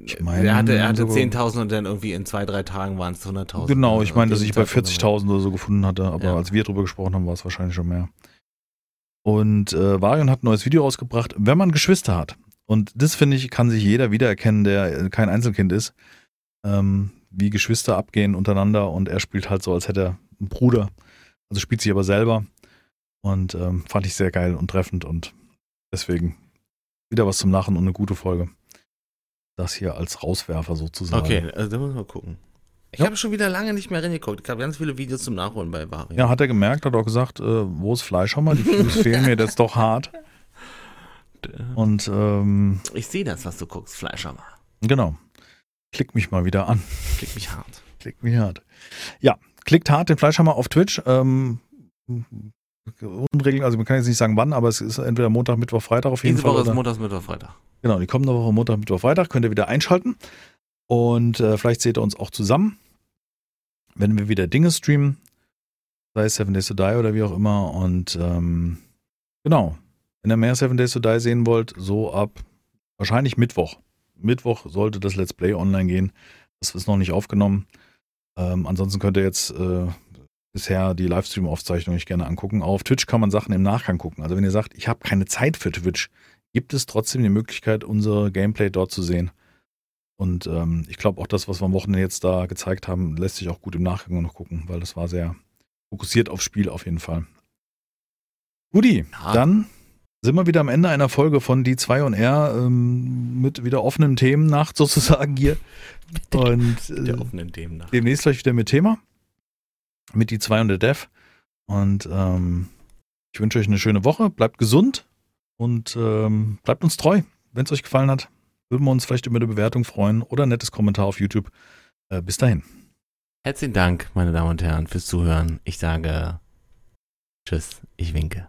Ich meine, er hatte, er hatte so- 10.000 und dann irgendwie in zwei, drei Tagen waren es 100.000. genau, ich meine, dass ich bei Tag oder so. 40.000 oder so gefunden hatte, aber Ja. als wir drüber gesprochen haben, war es wahrscheinlich schon mehr. Und äh, Varion hat ein neues Video rausgebracht, wenn man Geschwister hat. Und das, finde ich, kann sich jeder wiedererkennen, der äh, kein Einzelkind ist. Ähm, wie Geschwister abgehen untereinander und er spielt halt so, als hätte er einen Bruder. Also spielt sich aber selber. Und ähm, fand ich sehr geil und treffend und deswegen wieder was zum Lachen und eine gute Folge. Das hier als Rauswerfer sozusagen. Okay, also da müssen wir gucken. Ich Ja. habe schon wieder lange nicht mehr reingeguckt. Ich habe ganz viele Videos zum Nachholen bei Vari. Ja, hat er gemerkt, hat auch gesagt, äh, wo ist Fleischhammer? Die Views [laughs] fehlen mir jetzt doch hart. Und ähm, Ich sehe das, was du guckst, Fleischhammer. genau. Klick mich mal wieder an. Klick mich hart. Klick mich hart. Ja, klickt hart den Fleischhammer auf Twitch. Ähm, unregelmäßig, also man kann jetzt nicht sagen wann, aber es ist entweder Montag, Mittwoch, Freitag auf jeden Diese Fall. Woche ist Montags, Mittwoch, Freitag. Genau, die kommende Woche Montag, Mittwoch, Freitag könnt ihr wieder einschalten. Und äh, vielleicht seht ihr uns auch zusammen, wenn wir wieder Dinge streamen. sei es Seven Days to Die oder wie auch immer. Und ähm, genau, wenn ihr mehr Seven Days to Die sehen wollt, so ab wahrscheinlich Mittwoch. Mittwoch sollte das Let's Play online gehen. Das ist noch nicht aufgenommen. Ähm, ansonsten könnt ihr jetzt äh, bisher die Livestream-Aufzeichnung nicht gerne angucken. Auf Twitch kann man Sachen im Nachgang gucken. Also wenn ihr sagt, ich habe keine Zeit für Twitch, gibt es trotzdem die Möglichkeit, unser Gameplay dort zu sehen. Und ähm, ich glaube auch das, was wir am Wochenende jetzt da gezeigt haben, lässt sich auch gut im Nachgang noch gucken, weil das war sehr fokussiert aufs Spiel auf jeden Fall. Guti, ja. dann sind wir wieder am Ende einer Folge von Die 2 und R ähm, mit wieder offenen Themennacht sozusagen hier. Und äh, der offenen Themennacht. demnächst gleich wieder mit Thema. Mit Die 2 und der Dev. Und ähm, ich wünsche euch eine schöne Woche. Bleibt gesund und ähm, bleibt uns treu. Wenn es euch gefallen hat, würden wir uns vielleicht über eine Bewertung freuen oder ein nettes Kommentar auf YouTube. Äh, bis dahin. Herzlichen Dank, meine Damen und Herren, fürs Zuhören. Ich sage Tschüss, ich winke.